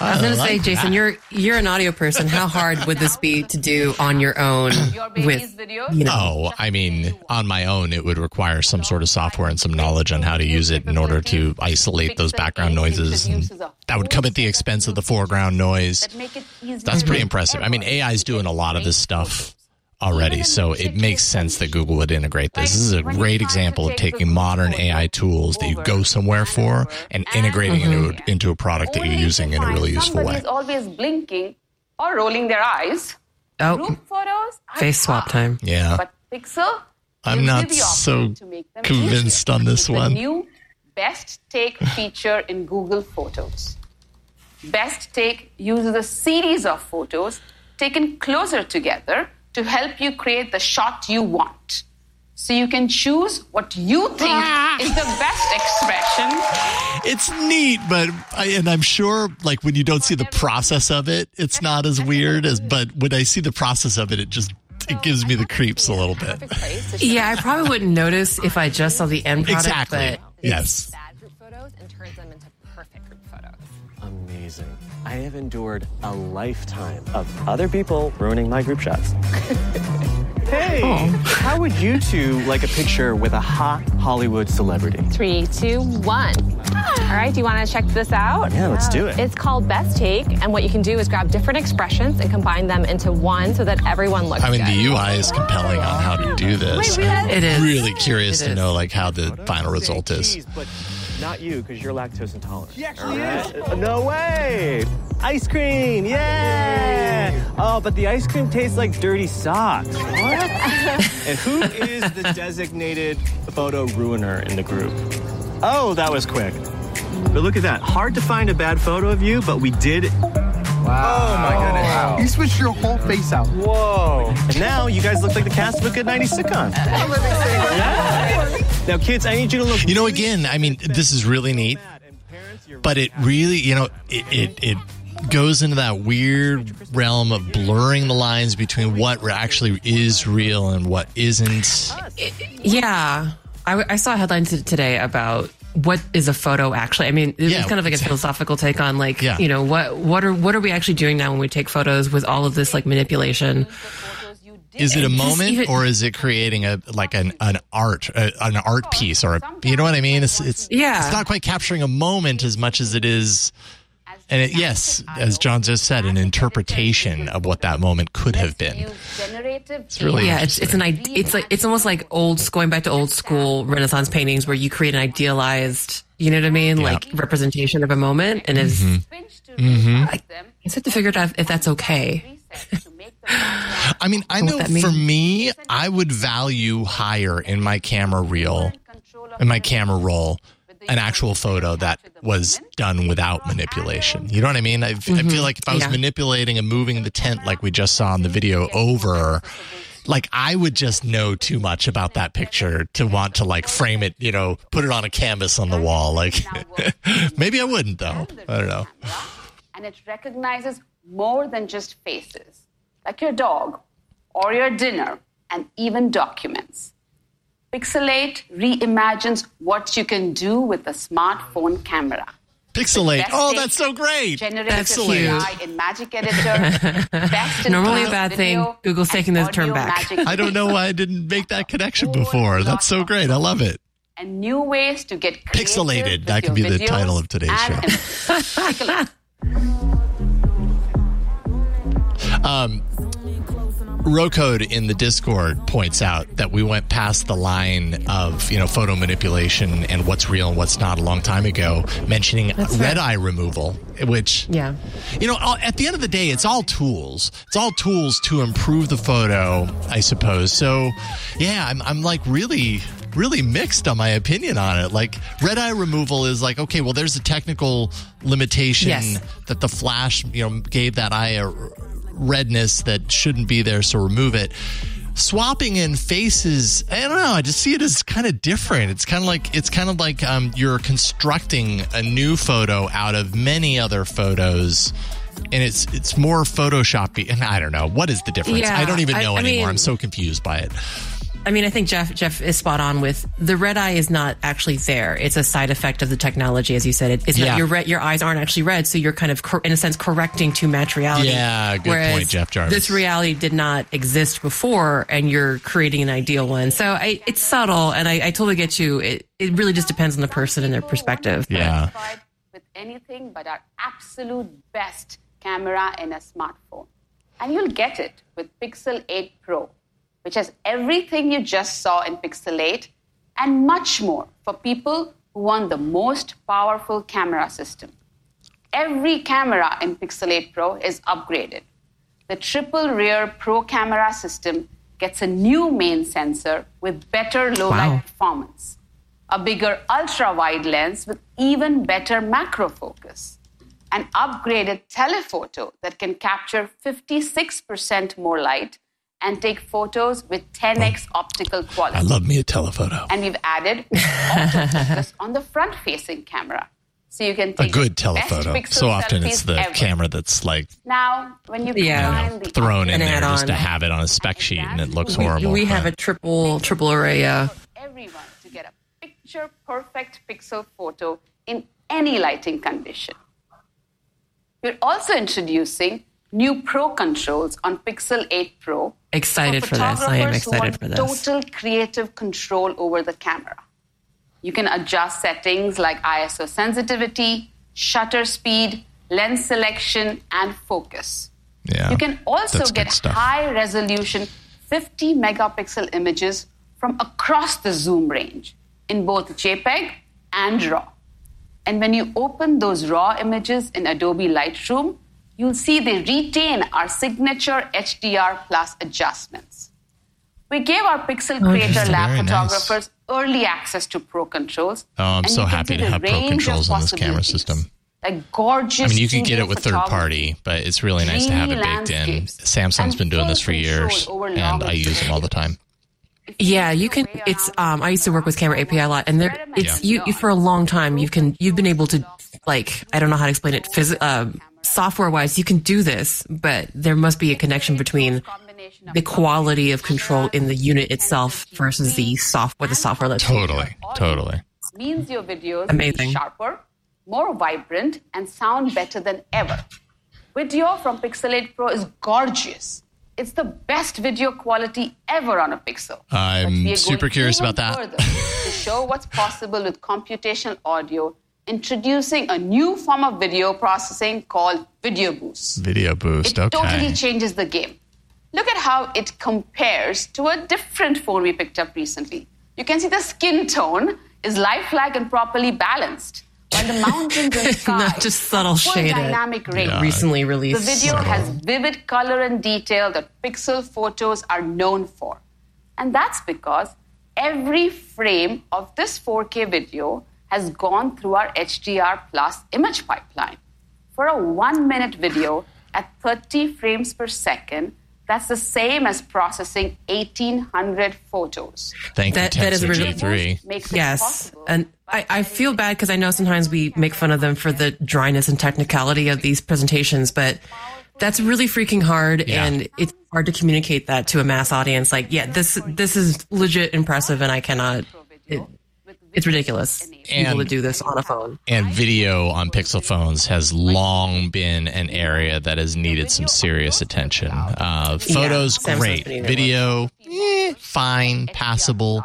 I was going to say, like Jason, that. you're you're an audio person. How hard would this be to do on your own with you know? Oh, I mean, on my own, it would require some sort of software and some knowledge on how to use it in order to isolate those background noises. And that would come at the expense of the foreground noise. That's pretty impressive. I mean, AI is doing a lot of this stuff already, so it makes sense that Google would integrate this. This is a great example of taking modern AI tools that you go somewhere for and integrating into, a, into a product that you're using in a really useful way. Somebody's always blinking or rolling their eyes. Oh, photos face swap time. Yeah. But Pixel I'm not so option to make them convinced on this one. new Best Take feature in Google Photos. Best Take uses a series of photos taken closer together to help you create the shot you want. So you can choose what you think is the best expression. It's neat, but I, and I'm sure like when you don't see the process of it, it's not as weird as. But when I see the process of it, it just it gives me the creeps a little bit. Yeah, I probably wouldn't notice if I just saw the end product. Exactly. But Yes. Amazing. I have endured a lifetime of other people ruining my group shots. hey, oh. how would you two like a picture with a hot Hollywood celebrity? Three, two, one. All right, do you want to check this out? Yeah, let's do it. It's called Best Take, and what you can do is grab different expressions and combine them into one so that everyone looks good. I mean, good. the UI is compelling on how to do this. Wait, I'm It is. really curious It to is. know like how the final result is. Not you, because you're lactose intolerant. He actually is. No way. Ice cream, yeah. Oh, but the ice cream tastes like dirty socks. What? and who is the designated photo ruiner in the group? Oh, that was quick. But look at that. Hard to find a bad photo of you, but we did. Wow. Oh my goodness. You switched your whole face out. Whoa. And now you guys look like the cast of a good 90s sitcom. Yeah. Now, kids, I need you to look. You know, again, I mean, this is really neat, but it really, you know, it, it, it goes into that weird realm of blurring the lines between what actually is real and what isn't. yeah, I, I saw a headline today about what is a photo actually. I mean, it's Yeah, kind of like a philosophical take on like Yeah. you know what what are what are we actually doing now when we take photos with all of this like manipulation. Is it a moment even- or is it creating a like an an art a, an art piece or a, you know what I mean? It's it's Yeah. It's not quite capturing a moment as much as it is. And it, yes, as John just said, an interpretation of what that moment could have been. It's really yeah, it's it's an it's like it's almost like old going back to old school Renaissance paintings where you create an idealized, you know what I mean, like representation of a moment, and is Mm-hmm. I just have to figure out if that's okay. I mean, I know for me, I would value higher in my camera reel, in my camera roll, an actual photo that was done without manipulation. You know what I mean? I, I feel mm-hmm. like if I was Yeah. manipulating and moving the tent like we just saw in the video over, like I would just know too much about that picture to want to like frame it, you know, put it on a canvas on the wall. Like maybe I wouldn't though. I don't know. and it recognizes more than just faces, like your dog or your dinner, and even documents. Pixelate reimagines what you can do with a smartphone camera. Pixelate. Oh, that's so great. Generative That's. AI in Magic Editor. Best in Normally a bad thing. Google's taking and the term back. I don't know why I didn't make that connection before. That's so great. I love it. and new ways to get Pixelated. That could be the title of today's show. Take Rocode in the Discord points out that we went past the line of you know photo manipulation and what's real and what's not a long time ago, mentioning red eye removal, which Yeah. you know at the end of the day, it's all tools. It's all tools to improve the photo, I suppose. So yeah, I'm I'm like really really mixed on my opinion on it. Like red eye removal is like okay, well, there's a technical limitation Yes. that the flash you know gave that eye a redness that shouldn't be there, so remove it. Swapping in faces, I don't know. I just see it as kind of different. It's kind of like it's kind of like um, you're constructing a new photo out of many other photos, and it's it's more photoshoppy. And I don't know what is the difference. Yeah, I don't even I- know I anymore. mean- I'm so confused by it. I mean, I think Jeff Jeff is spot on with the red eye is not actually there. It's a side effect of the technology, as you said. It, it's Yeah. not your red, your eyes aren't actually red, so you're kind of cor- in a sense correcting to match reality. Yeah, good Whereas point, Jeff Jarvis. This reality did not exist before, and you're creating an ideal one. So I, it's subtle, and I, I totally get you. It it really just depends on the person and their perspective. Yeah. with anything but our absolute best camera in a smartphone. And you'll get it with Pixel 8 Pro, which has everything you just saw in Pixel 8 and much more for people who want the most powerful camera system. Every camera in Pixel 8 Pro is upgraded. The triple rear Pro camera system gets a new main sensor with better low light Wow. performance, a bigger ultra wide lens with even better macro focus, an upgraded telephoto that can capture 56% more light and take photos with 10x optical quality. I love me a telephoto. And we've added autofocus on the front facing camera. So you can take A good telephoto. So often it's the ever. camera that's like Now, when you Yeah. combine the thrown in there just to have it on a spec sheet and it looks We, horrible. we have a triple triple array. Uh, everyone to get a picture perfect pixel photo in any lighting condition. We're also introducing new Pro controls on Pixel 8 Pro. Excited for this. I am photographers who excited want for this. Total creative control over the camera. You can adjust settings like ISO sensitivity, shutter speed, lens selection, and focus. Yeah. You can also get high resolution 50 megapixel images from across the zoom range in both JPEG and RAW. And when you open those RAW images in Adobe Lightroom, you'll see they retain our signature HDR plus adjustments. We gave our Pixel Oh, Creator interesting. Lab Very nice. photographers early access to Pro controls. Oh, I'm so happy to have pro controls on this camera system. Like gorgeous. I mean, you can get it with third party, but it's really nice to have it baked in. Samsung's been doing this for years, and I use them all the time. Yeah, you can. It's. Um, I used to work with Camera API a lot, and there, it's you, you for a long time. You can. You've been able to, like, I don't know how to explain it. Phys- uh, software wise, you can do this, but there must be a connection between the quality of control in the unit itself versus the software. The software lets you. Totally, totally. means your videos will Amazing. sharper, more vibrant, and sound better than ever. Video from Pixel 8 Pro is gorgeous. It's the best video quality ever on a Pixel. I'm But we are super curious about that. to show what's possible with computational audio, introducing a new form of video processing called Video Boost. Video boost. It Okay. totally changes the game. Look at how it compares to a different phone we picked up recently. You can see the skin tone is lifelike and properly balanced, while the mountains and sky Not just subtle full shaded. dynamic range. Yeah. Recently released. The video Subtle. has vivid color and detail that Pixel photos are known for. And that's because every frame of this 4K video has gone through our HDR Plus image pipeline. For a one minute video at 30 frames per second, that's the same as processing 1800 photos. Thank that, you, that is Tensor really G3. Makes it yes and I, I feel bad because i know sometimes we make fun of them for the dryness and technicality of these presentations but that's really freaking hard Yeah. and it's hard to communicate that to a mass audience like yeah this this is legit impressive and i cannot it, it's ridiculous people And- to do this on a phone And video on Pixel phones has long been an area that has needed some serious attention. Uh, photos, Samsung's great. Video, eh, fine, passable.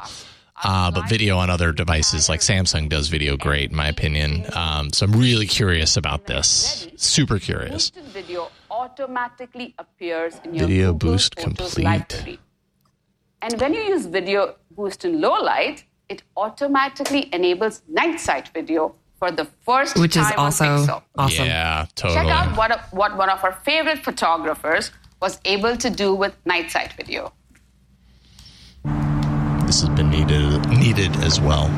Uh, but video on other devices like Samsung does video great, in my opinion. Um, so I'm really curious about this. Super curious. Video automatically appears in your Video boost complete. library. And when you use Video Boost in low light, it automatically enables night sight video for the first which is time on also Pixel. awesome Yeah, Check totally. out what, what one of our favorite photographers was able to do with night sight video. this has been needed needed as well.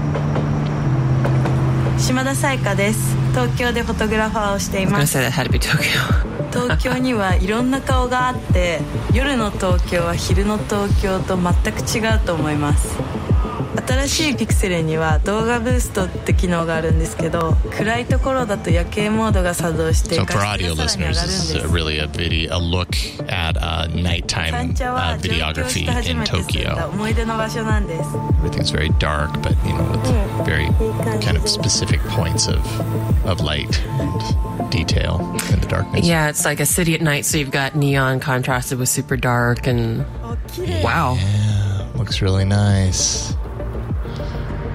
島田沙耶香です東京でフォトグラファーをしてい I was ま gonna す say that had to be Tokyo. 東京にはいろんな顔があって夜の東京は昼の東京と全く違うと思います 新しいピクセルには動画ブーストって機能があるんですけど暗いところだと夜景モードが作動して So 画 for 質 audio がさらに上 listeners, がるん this で is す a, really a video, a look at uh, nighttime 三茶 uh, は上京し videography て初 in めて住んだ Tokyo. 思い出の場所なんです Everything's very dark, but you know, with very kind of specific points of of light and detail in the darkness. Yeah, it's like a city at night, so you've got neon contrasted with super dark, and wow, Looks really nice.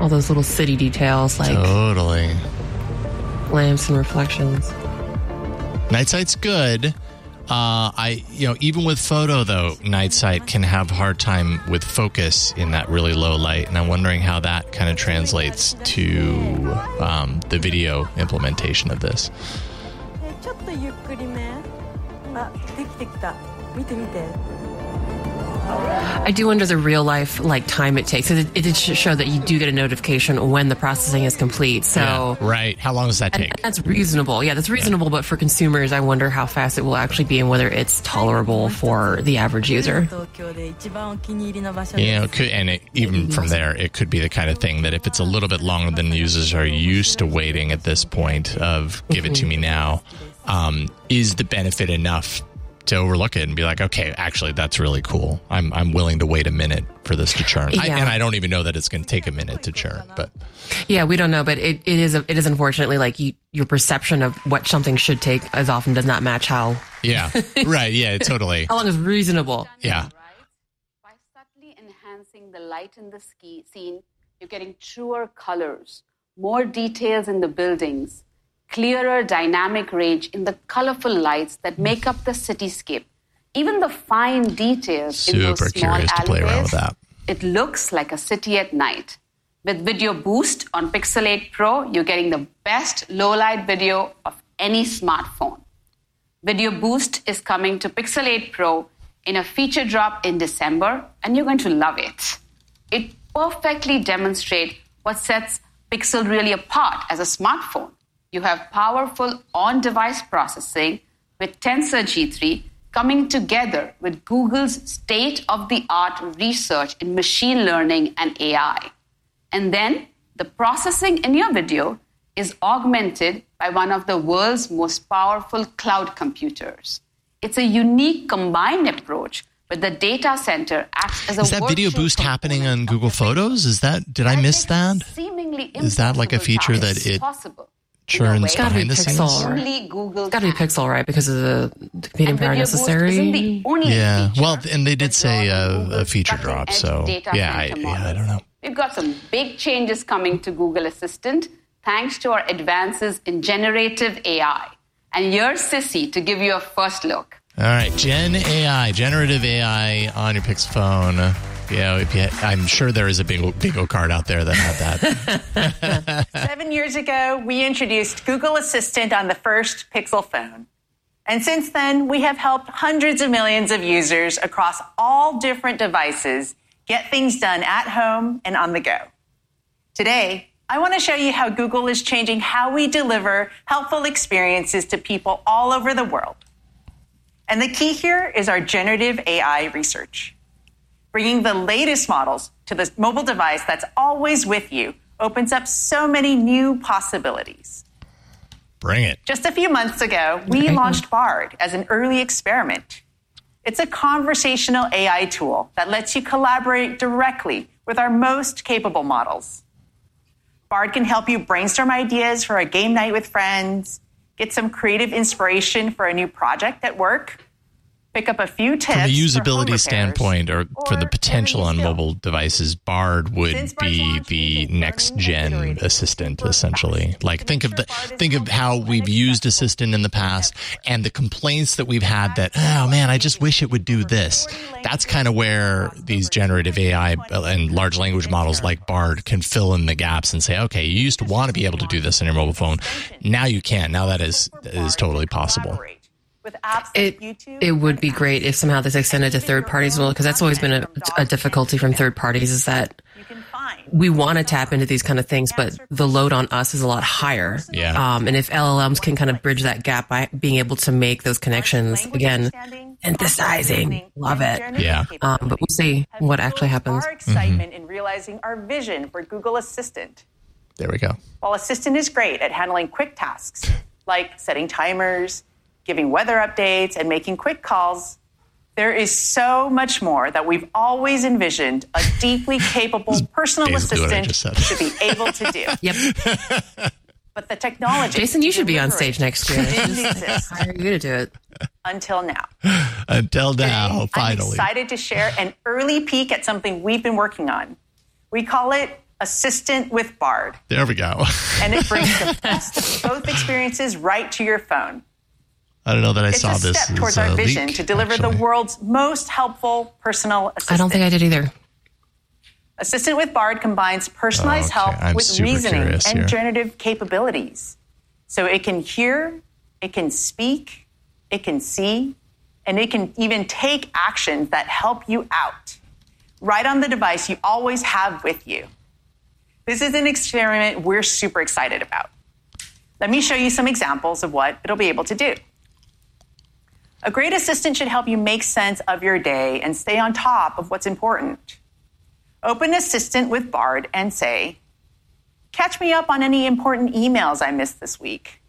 all those little city details like Totally. lamps and reflections. Night sight's good. Uh, I, you know, even with photo though, night sight can have hard time with focus in that really low light, and I'm wondering how that kind of translates to um, the video implementation of this. I do wonder the real life like time it takes. It, it, did show that you do get a notification when the processing is complete. So yeah, right, how long does that take? That's reasonable. Yeah, that's reasonable. Yeah. But for consumers, I wonder how fast it will actually be and whether it's tolerable for the average user. You know, and it, even from there, it could be the kind of thing that if it's a little bit longer than users are used to waiting at this point of give it to me now, um, is the benefit enough to overlook it and be like, okay, actually, that's really cool. I'm I'm willing to wait a minute for this to churn, I, and I don't even know that it's going to take a minute to churn, but Yeah, we don't know, but it, it is it is unfortunately like you, your perception of what something should take as often does not match how yeah, right, yeah, totally, how long is reasonable. yeah. By subtly enhancing the light in the ski scene, you're getting truer colors, more details in the buildings, clearer dynamic range in the colorful lights that make up the cityscape. Even the fine details in those Super small curious to play around with alleyways, that. It looks like a city at night. With Video Boost on Pixel 8 Pro, you're getting the best low light video of any smartphone. Video Boost is coming to Pixel 8 Pro in a feature drop in December, and you're going to love it. It perfectly demonstrates what sets Pixel really apart as a smartphone. You have powerful on device processing with Tensor G3 coming together with Google's state of the art research in machine learning and AI. And then the processing in your video is augmented by one of the world's most powerful cloud computers. It's a unique combined approach where the data center acts as a Is that video boost happening on Google Photos? Is that did I miss that? seemingly Is that like a feature that it possible. Churns It's gotta be behind the? Pixel. right? Only Google It's got to be Pixel, right? Because of the computing power necessary. isn't the only Yeah, well, and they did say uh, a feature drop, so yeah, I, yeah, I don't know. We've got some big changes coming to Google Assistant thanks to our advances in generative AI. And here's Sissie to give you a first look. All right, Gen AI, generative AI on your Pixel phone. Yeah, if you, I'm sure there is a bingo, bingo card out there that had that. Seven years ago, we introduced Google Assistant on the first Pixel phone. And since then, we have helped hundreds of millions of users across all different devices get things done at home and on the go. Today, I want to show you how Google is changing how we deliver helpful experiences to people all over the world. And the key here is our generative AI research. Bringing the latest models to the mobile device that's always with you opens up so many new possibilities. Bring it. Just a few months ago, we launched Bard as an early experiment. It's a conversational AI tool that lets you collaborate directly with our most capable models. Bard can help you brainstorm ideas for a game night with friends, get some creative inspiration for a new project at work, pick up a few tips From a usability standpoint, or for the potential on mobile devices, Bard would be the next gen assistant, essentially. Like think of the think of how we've used assistant in the past, and the complaints that we've had that oh man, I just wish it would do this. That's kind of where these generative AI and large language models like Bard can fill in the gaps and say, okay, you used to want to be able to do this on your mobile phone, now you can. Now that is is totally possible. With apps It like YouTube. it would be great if somehow this extended to third parties as well, because that's always been a, a difficulty from third parties is that we want to tap into these kind of things, but the load on us is a lot higher. Yeah. Um, and if LLMs can kind of bridge that gap by being able to make those connections again, synthesizing, love it. Yeah. Um, but we'll see what actually happens. Our excitement in realizing our vision for Google Assistant. There we go. While Assistant is great at handling quick tasks like setting timers, giving weather updates, and making quick calls, there is so much more that we've always envisioned a deeply capable personal basically what I assistant just said. to be able to do. Yep. But the technology. Jason, you should be on stage next year. it didn't Just exist hire you to do it. until now. Until now, finally. I'm excited to share an early peek at something we've been working on. We call it Assistant with Bard, There we go. and it brings the best of both experiences right to your phone. I don't know that I it's saw a this. step towards as our vision leak, to deliver actually. the world's most helpful personal assistant. I don't think I did either. Assistant with Bard combines personalized Oh, okay. help I'm with reasoning and here. generative capabilities. So it can hear, it can speak, it can see, and it can even take actions that help you out right on the device you always have with you. This is an experiment we're super excited about. Let me show you some examples of what it'll be able to do. A great assistant should help you make sense of your day and stay on top of what's important. Open Assistant with Bard and say, Catch me up on any important emails I missed this week.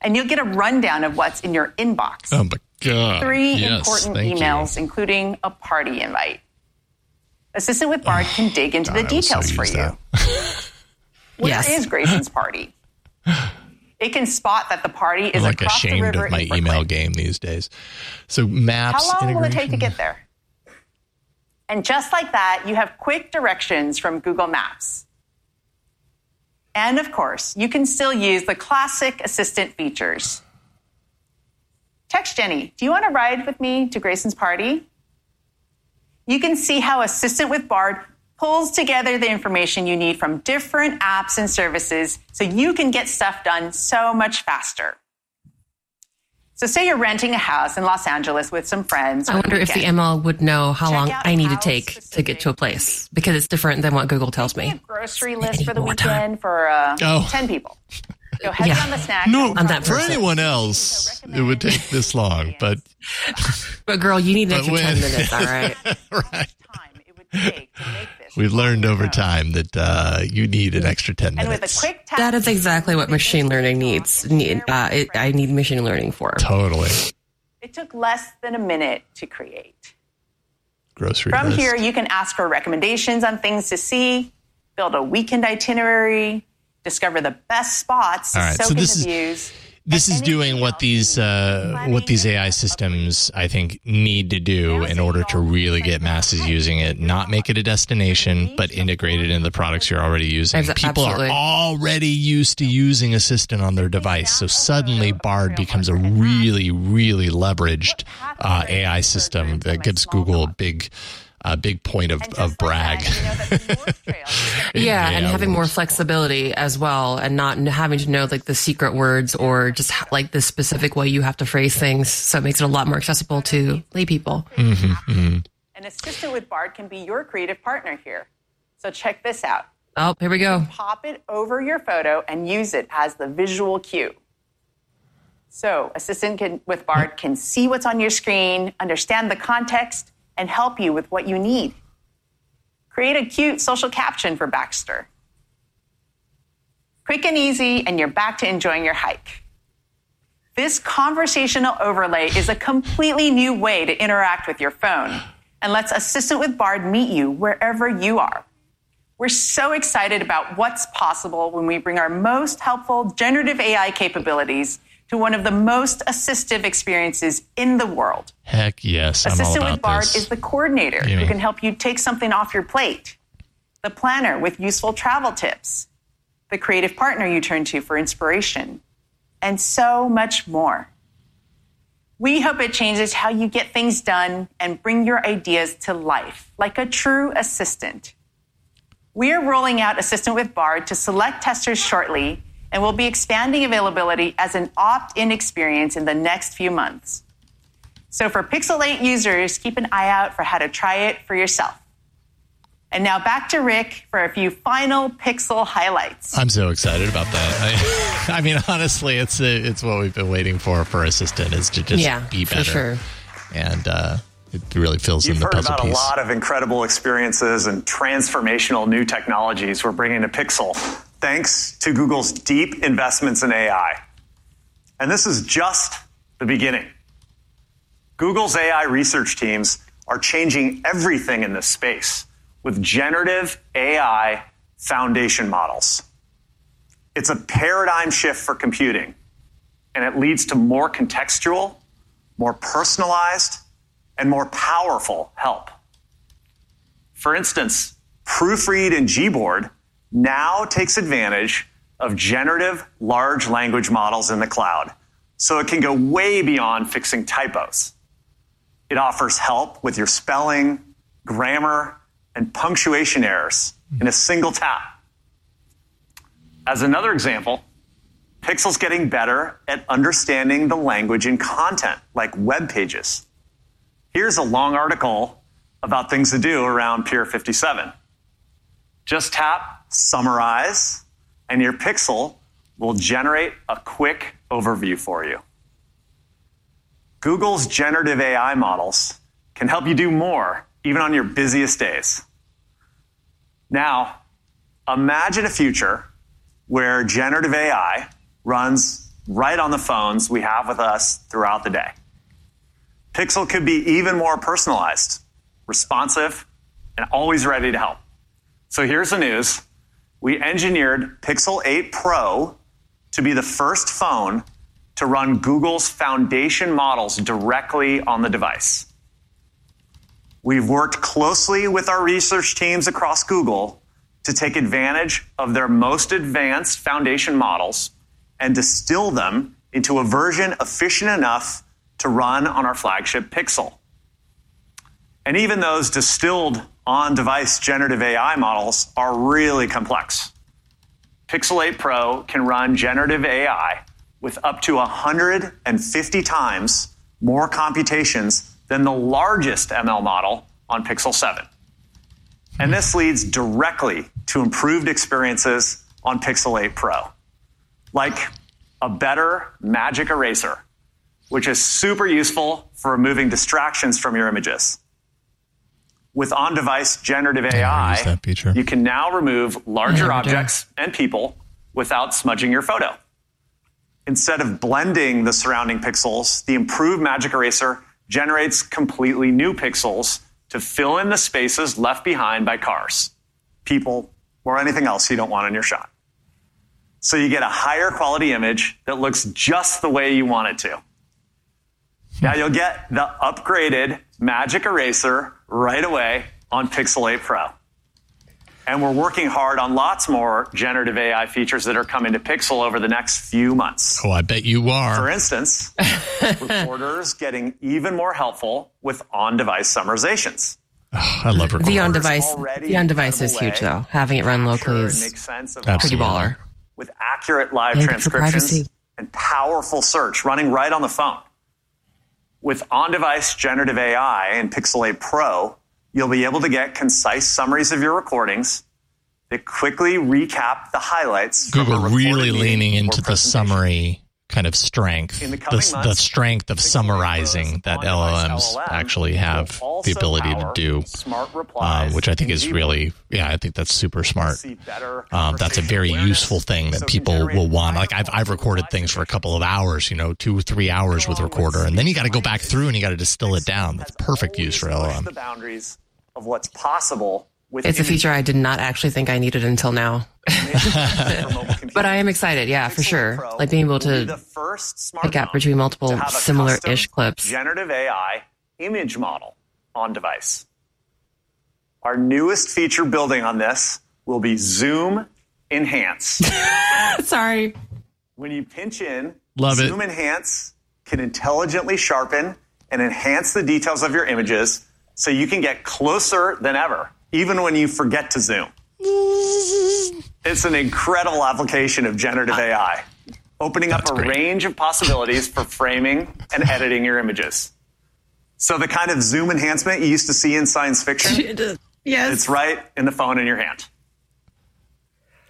And you'll get a rundown of what's in your inbox. Oh my god! Three Yes, important thank you. emails, including a party invite. Assistant with Bard can dig into God, the I will so details for you. that. Where Yes. is Grayson's party? It can spot that the party is I'm like across the ashamed river of my Brooklyn. email game these days. So maps. How long will it take to get there? And just like that, you have quick directions from Google Maps. And of course, you can still use the classic assistant features. Text Jenny, do you want to ride with me to Grayson's party? You can see how Assistant with Bard pulls together the information you need from different apps and services so you can get stuff done so much faster. So, say you're renting a house in Los Angeles with some friends. I for wonder if the. ML would know how Check long I need to take to get to a place because it's different than what Google tells me. grocery list for the weekend time. for uh, Oh. 10 people. Go heavy Yeah. on the snacks. No, I'm that for person. anyone else, it would take this long. But But girl, you need an But extra 10 minutes, all right? right, time it would take to make this. We've learned over time that uh, you need an extra ten and with minutes. a quick tap, That is exactly what machine learning needs. Need, uh, it, I need machine learning for. totally it took less than a minute to create. grocery. From list. here, you can ask for recommendations on things to see, build a weekend itinerary, discover the best spots to All right, soak so in this the is- views. This is doing what these uh, what these AI systems I think need to do in order to really get masses using it. Not make it a destination, but integrate it into the products you're already using. Abs- People are already used to using Assistant on their device, so suddenly Bard becomes a really, really leveraged uh, AI system that gives Google a big. A big point of, of brag. Yeah, and having more flexibility as well, and not having to know like the secret words or just like the specific way you have to phrase things. So it makes it a lot more accessible to lay people. Mm-hmm, An assistant with Bard can be your creative partner here. So check this out. Oh, here we go. Pop it over your photo and use it as the visual cue. So, Assistant can, with Bard can see what's on your screen, understand the context, and help you with what you need. Create a cute social caption for Baxter. Quick and easy, and you're back to enjoying your hike. This conversational overlay is a completely new way to interact with your phone and lets Assistant with Bard meet you wherever you are. We're so excited about what's possible when we bring our most helpful generative AI capabilities to one of the most assistive experiences in the world. Heck yes, Assistant with Bard this. is the coordinator who can help you take something off your plate, the planner with useful travel tips, the creative partner you turn to for inspiration, and so much more. We hope it changes how you get things done and bring your ideas to life like a true assistant. We're rolling out Assistant with Bard to select testers shortly, and we'll be expanding availability as an opt in experience in the next few months. So, for Pixel 8 users, keep an eye out for how to try it for yourself. And now back to Rick for a few final Pixel highlights. I'm so excited about that. I, I mean, honestly, it's it's what we've been waiting for for Assistant is to just Yeah, be for better. sure. And uh, it really fills You've in the heard puzzle about piece. a lot of incredible experiences and transformational new technologies we're bringing to Pixel, thanks to Google's deep investments in AI. And this is just the beginning. Google's AI research teams are changing everything in this space with generative AI foundation models. It's a paradigm shift for computing, and it leads to more contextual, more personalized, and more powerful help. For instance, Proofread and Gboard now takes advantage of generative large language models in the cloud, so it can go way beyond fixing typos. It offers help with your spelling, grammar, and punctuation errors in a single tap. As another example, Pixel's getting better at understanding the language in content, like web pages. Here's a long article about things to do around Pier 57. Just tap summarize, and your Pixel will generate a quick overview for you. Google's generative AI models can help you do more, even on your busiest days. Now, imagine a future where generative AI runs right on the phones we have with us throughout the day. Pixel could be even more personalized, responsive, and always ready to help. So here's the news. We engineered Pixel 8 Pro to be the first phone to run Google's foundation models directly on the device. We've worked closely with our research teams across Google to take advantage of their most advanced foundation models and distill them into a version efficient enough to run on our flagship Pixel. And even those distilled on device generative AI models are really complex. Pixel 8 Pro can run generative AI with up to 150 times more computations than the largest ML model on Pixel 7. And this leads directly to improved experiences on Pixel 8 Pro, like a better magic eraser, which is super useful for removing distractions from your images. With on device generative AI, you can now remove larger Yeah, we do. objects and people without smudging your photo. Instead of blending the surrounding pixels, the improved Magic Eraser generates completely new pixels to fill in the spaces left behind by cars, people, or anything else you don't want in your shot. So you get a higher quality image that looks just the way you want it to. Now you'll get the upgraded Magic Eraser right away on Pixel 8 Pro. And we're working hard on lots more generative AI features that are coming to Pixel over the next few months. Oh, I bet you are. For instance, reporters getting even more helpful with on device summarizations. Oh, I love recording. The on device, the on device is huge though. Having it run locally Make is sense of pretty baller. with accurate live And transcriptions and powerful search running right on the phone. With on device generative AI and Pixel 8 Pro, you'll be able to get concise summaries of your recordings that quickly recap the highlights. Google really leaning into the summary kind of strength, the the, the strength of summarizing that LLMs LLM actually have the ability to do, um, which I think is really, yeah, I think that's super smart. Um, that's a very useful thing that people will want. Like I've I've recorded things for a couple of hours, you know, two three hours with recorder, and then you got to go back through and you got to distill it down. That's perfect use for LLM. the boundaries of what's possible It's a feature I did not actually think I needed until now. but I am excited, yeah, for sure. Like being able will be the to first pick up between multiple to have a similar-ish clips. Generative AI image model on device. Our newest feature building on this will be Zoom Enhance. Sorry. When you pinch in, Love it. Zoom Enhance can intelligently sharpen and enhance the details of your images so you can get closer than ever, even when you forget to zoom. It's an incredible application of generative AI, opening up a range of possibilities for framing and editing your images. So the kind of zoom enhancement you used to see in science fiction, yes, it's right in the phone in your hand.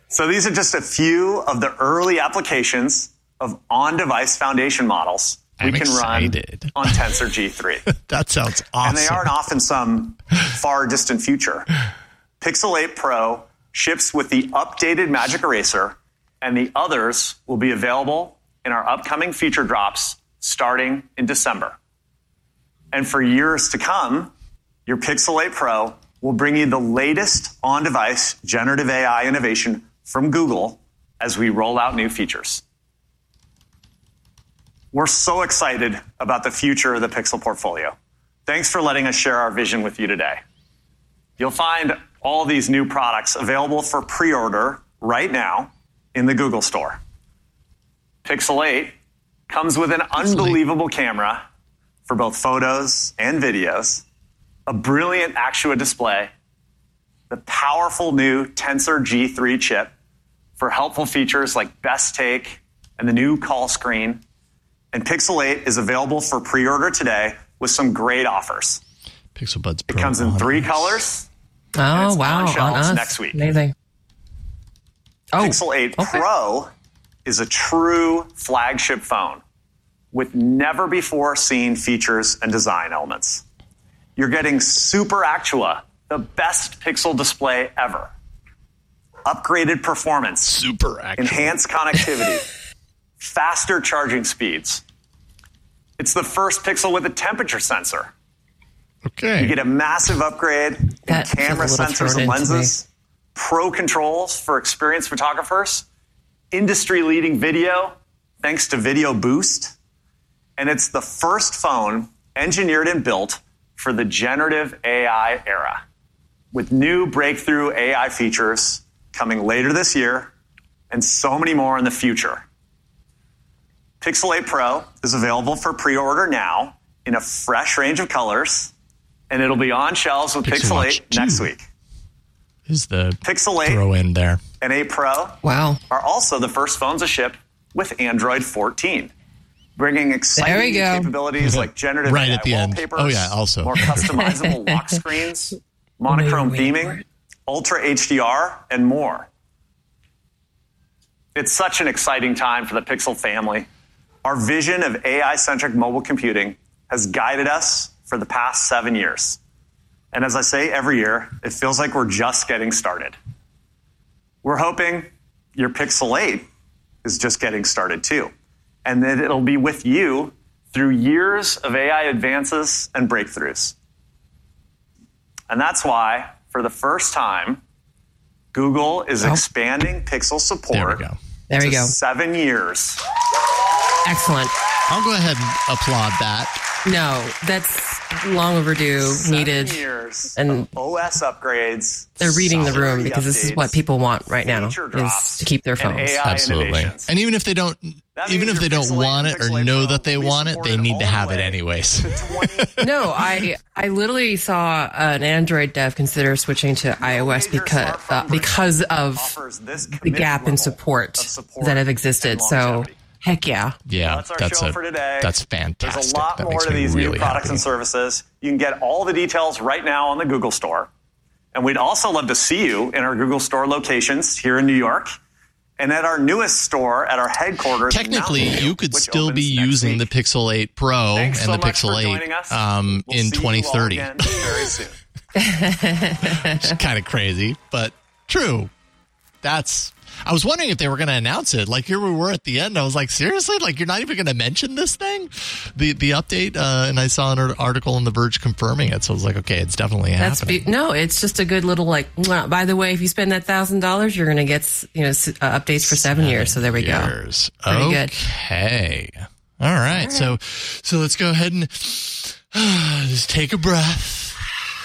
So these are just a few of the early applications of on-device foundation models we I'm can excited. run on Tensor G3. That sounds awesome. And they aren't off in some far distant future. Pixel 8 Pro ships with the updated Magic Eraser, and the others will be available in our upcoming feature drops starting in December. And for years to come, your Pixel 8 Pro will bring you the latest on device generative AI innovation from Google as we roll out new features. We're so excited about the future of the Pixel portfolio. Thanks for letting us share our vision with you today. You'll find all these new products available for pre order right now in the Google Store. Pixel 8 comes with an unbelievable camera for both photos and videos, a brilliant Actua display, the powerful new Tensor G3 chip for helpful features like best take and the new call screen. And Pixel 8 is available for pre order today with some great offers. Pixel Buds Pro. It comes in three us. colors. Oh wow, on on, shelves us next week. Amazing. Oh, Pixel 8 Pro is a true flagship phone with never before seen features and design elements. You're getting Super Actua, the best Pixel display ever. Upgraded performance, Super Actua. enhanced connectivity, faster charging speeds. It's the first Pixel with a temperature sensor. Okay. You get a massive upgrade in That camera sensors and lenses, pro controls for experienced photographers, industry leading video thanks to Video Boost. And it's the first phone engineered and built for the generative AI era with new breakthrough AI features coming later this year and so many more in the future. Pixel 8 Pro is available for pre order now in a fresh range of colors, and it'll be on shelves with Pixel Pixel, Watch 8 next week. Is the Pixel 8 throw in there? and 8 Pro wow. are also the first phones to ship with Android 14, bringing exciting new capabilities like generative Right AI at the end. wallpapers, Oh, yeah, also. more customizable lock screens, monochrome Wait, wait, theming, ultra HDR, and more. It's such an exciting time for the Pixel family. Our vision of AI centric mobile computing has guided us for the past seven years. And as I say every year, it feels like we're just getting started. We're hoping your Pixel 8 is just getting started too, and that it'll be with you through years of AI advances and breakthroughs. And that's why, for the first time, Google is oh. expanding Pixel support There we go. There we to go. seven years. Excellent. I'll go ahead and applaud that. No, that's long overdue, Seven needed. years And of OS upgrades. they're reading the room security because this is what people want right now feature is to keep their phones. AI Absolutely. innovations. And even if they don't, That even if they don't want it or know that they want it, they need to have it anyways. 20 No, I I literally saw an Android dev consider switching to iOS because uh, because of this the gap in support, support that have existed. So longevity. Heck yeah, Yeah, That's our that's show a for today. that's fantastic. There's a lot that more makes to me these really new products happy. and services. You can get all the details right now on the Google Store. And we'd also love to see you in our Google Store locations here in New York and at our newest store at our headquarters. Technically, Mountain you could still be using week. the Pixel 8 Pro Thanks and so the Pixel 8 um, We'll in see you all 2030. again very soon. It's kind of crazy, but true. That's. I was wondering if they were going to announce it. Like here we were at the end. I was like, seriously? Like you're not even going to mention this thing, the the update? Uh, and I saw an article in The Verge confirming it. So I was like, okay, it's definitely that's happening. be- no. It's just a good little like. By the way, if you spend that thousand dollars, you're going to get you know uh, updates for seven, years. So there we go. Years. Pretty good. okay. All right. So so let's go ahead and just take a breath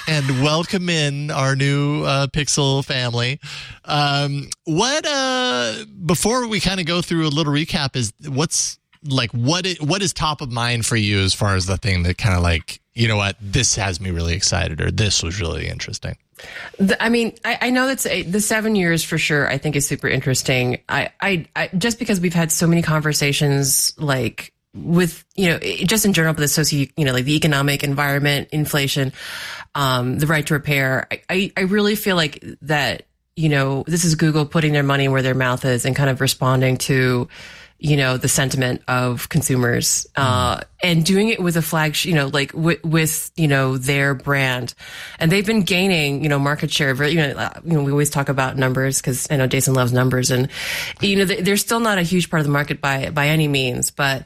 and welcome in our new uh, Pixel family. Um, what uh, before we kind of go through a little recap is what's like what it, what is top of mind for you as far as the thing that kind of like you know what this has me really excited or this was really interesting. The, I mean, I, I know that's a, the seven years for sure. I think is super interesting. I, I, I just because we've had so many conversations like with you know just in general, but the socio you know like the economic environment, inflation, um, the right to repair. I, I, really feel like that you know this is Google putting their money where their mouth is and kind of responding to you know the sentiment of consumers uh, and doing it with a flagship you know like w- with you know their brand and they've been gaining you know market share very you know, uh, you know we always talk about numbers because i know jason loves numbers and you know they're still not a huge part of the market by by any means but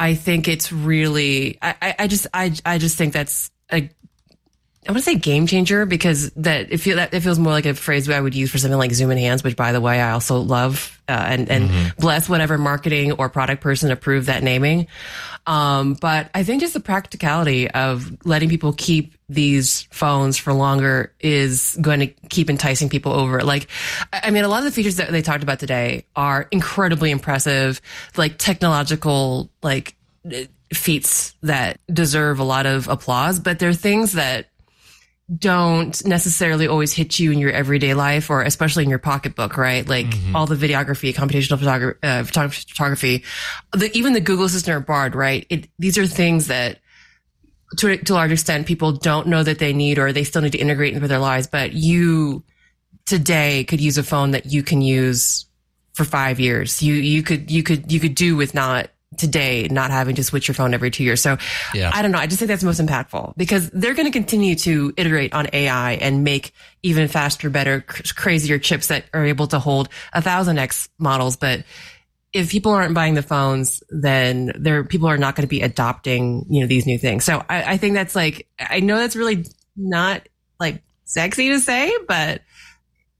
i think it's really i i, just i i just think that's a I want to say game changer because that it feel that it feels more like a phrase I would use for something like Zoom Enhance, which by the way I also love uh, and and Mm-hmm. bless whatever marketing or product person approved that naming. Um, but I think just the practicality of letting people keep these phones for longer is going to keep enticing people over. Like, I I mean, a lot of the features that they talked about today are incredibly impressive, like technological, like feats that deserve a lot of applause, but they're things that don't necessarily always hit you in your everyday life or especially in your pocketbook, right? Like all the videography, computational photography, uh, photography, the, even the Google Assistant or Bard, right? It, these are things that to, a- to a large extent people don't know that they need or they still need to integrate into their lives, but you today could use a phone that you can use for five years. You, you could, you could, you could do with not today, not having to switch your phone every two years. So Yeah. I don't know. I just think that's most impactful because they're going to continue to iterate on AI and make even faster, better, cr- crazier chips that are able to hold a thousand X models. But if people aren't buying the phones, then there people are not going to be adopting, you know, these new things. So I, I think that's like, I know that's really not like sexy to say, but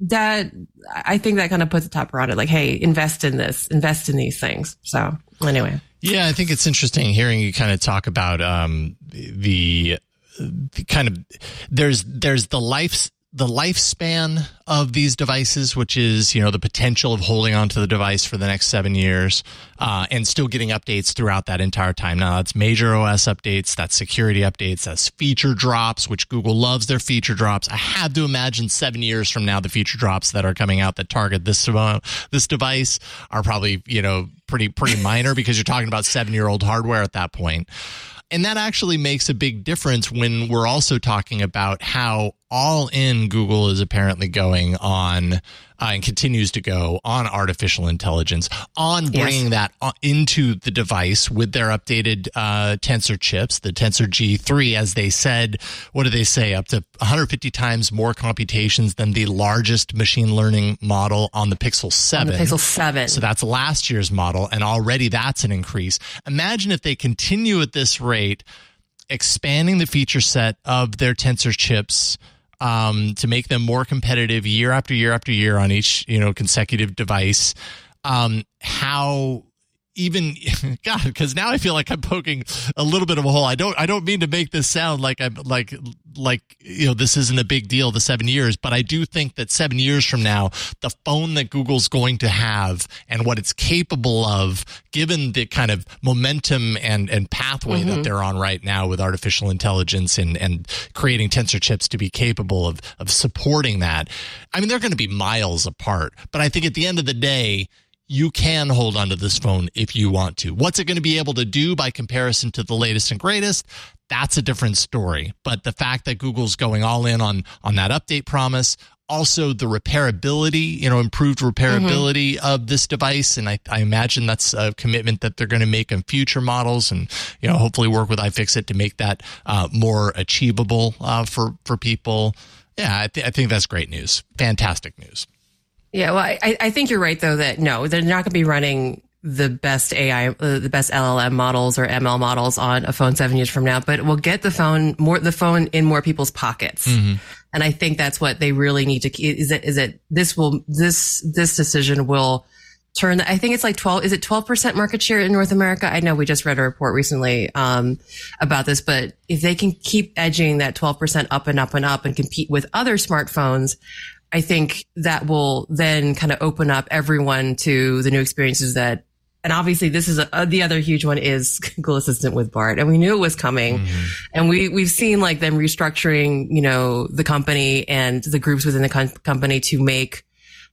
that I think that kind of puts a top around it. Like, hey, invest in this, invest in these things. So anyway. Yeah, I think it's interesting hearing you kind of talk about um, the, the kind of there's there's the life the lifespan of these devices, which is you know the potential of holding onto the device for the next seven years uh, and still getting updates throughout that entire time. Now that's major OS updates, that's security updates, that's feature drops, which Google loves their feature drops. I have to imagine seven years from now, the feature drops that are coming out that target this uh, this device are probably you know pretty pretty minor because you're talking about seven year old hardware at that point. And that actually makes a big difference when we're also talking about how all in Google is apparently going on uh, and continues to go on artificial intelligence, on Yes. bringing that into the device with their updated uh, Tensor chips, the Tensor G3, as they said, what do they say? Up to 150 times more computations than the largest machine learning model on the Pixel 7. Pixel 7. So that's last year's model, and already that's an increase. Imagine if they continue at this rate, expanding the feature set of their Tensor chips um, to make them more competitive year after year after year on each you know consecutive device. Um, how even God, because now I feel like I'm poking a little bit of a hole. I don't I don't mean to make this sound like I'm like like you know this isn't a big deal the seven years, but I do think that seven years from now, the phone that Google's going to have and what it's capable of, given the kind of momentum and and pathway that Mhm. they're on right now with artificial intelligence and and creating tensor chips to be capable of of supporting that. I mean, they're going to be miles apart, but I think at the end of the day you can hold onto this phone if you want to. What's it going to be able to do by comparison to the latest and greatest? That's a different story. But the fact that Google's going all in on on that update promise, also the repairability, you know, improved repairability of this device, and I, I imagine that's a commitment that they're going to make in future models, and you know, hopefully work with iFixit to make that uh, more achievable uh, for for people. Yeah, I, th- I think that's great news. Fantastic news. Yeah, well, I, I think you're right though that no, they're not going to be running the best AI, uh, the best LLM models or ML models on a phone seven years from now, but we'll get the phone more, the phone in more people's pockets. And I think that's what they really need to, is that, is that this will, this, this decision will turn, I think it's like 12, is it 12% market share in North America? I know we just read a report recently, um, about this, but if they can keep edging that 12% up and up and up and compete with other smartphones, I think that will then kind of open up everyone to the new experiences that and obviously this is a, the other huge one is Google Assistant with Bard, And we knew it was coming. Mm-hmm. And we, we've seen like them restructuring, you know, the company and the groups within the com- company to make,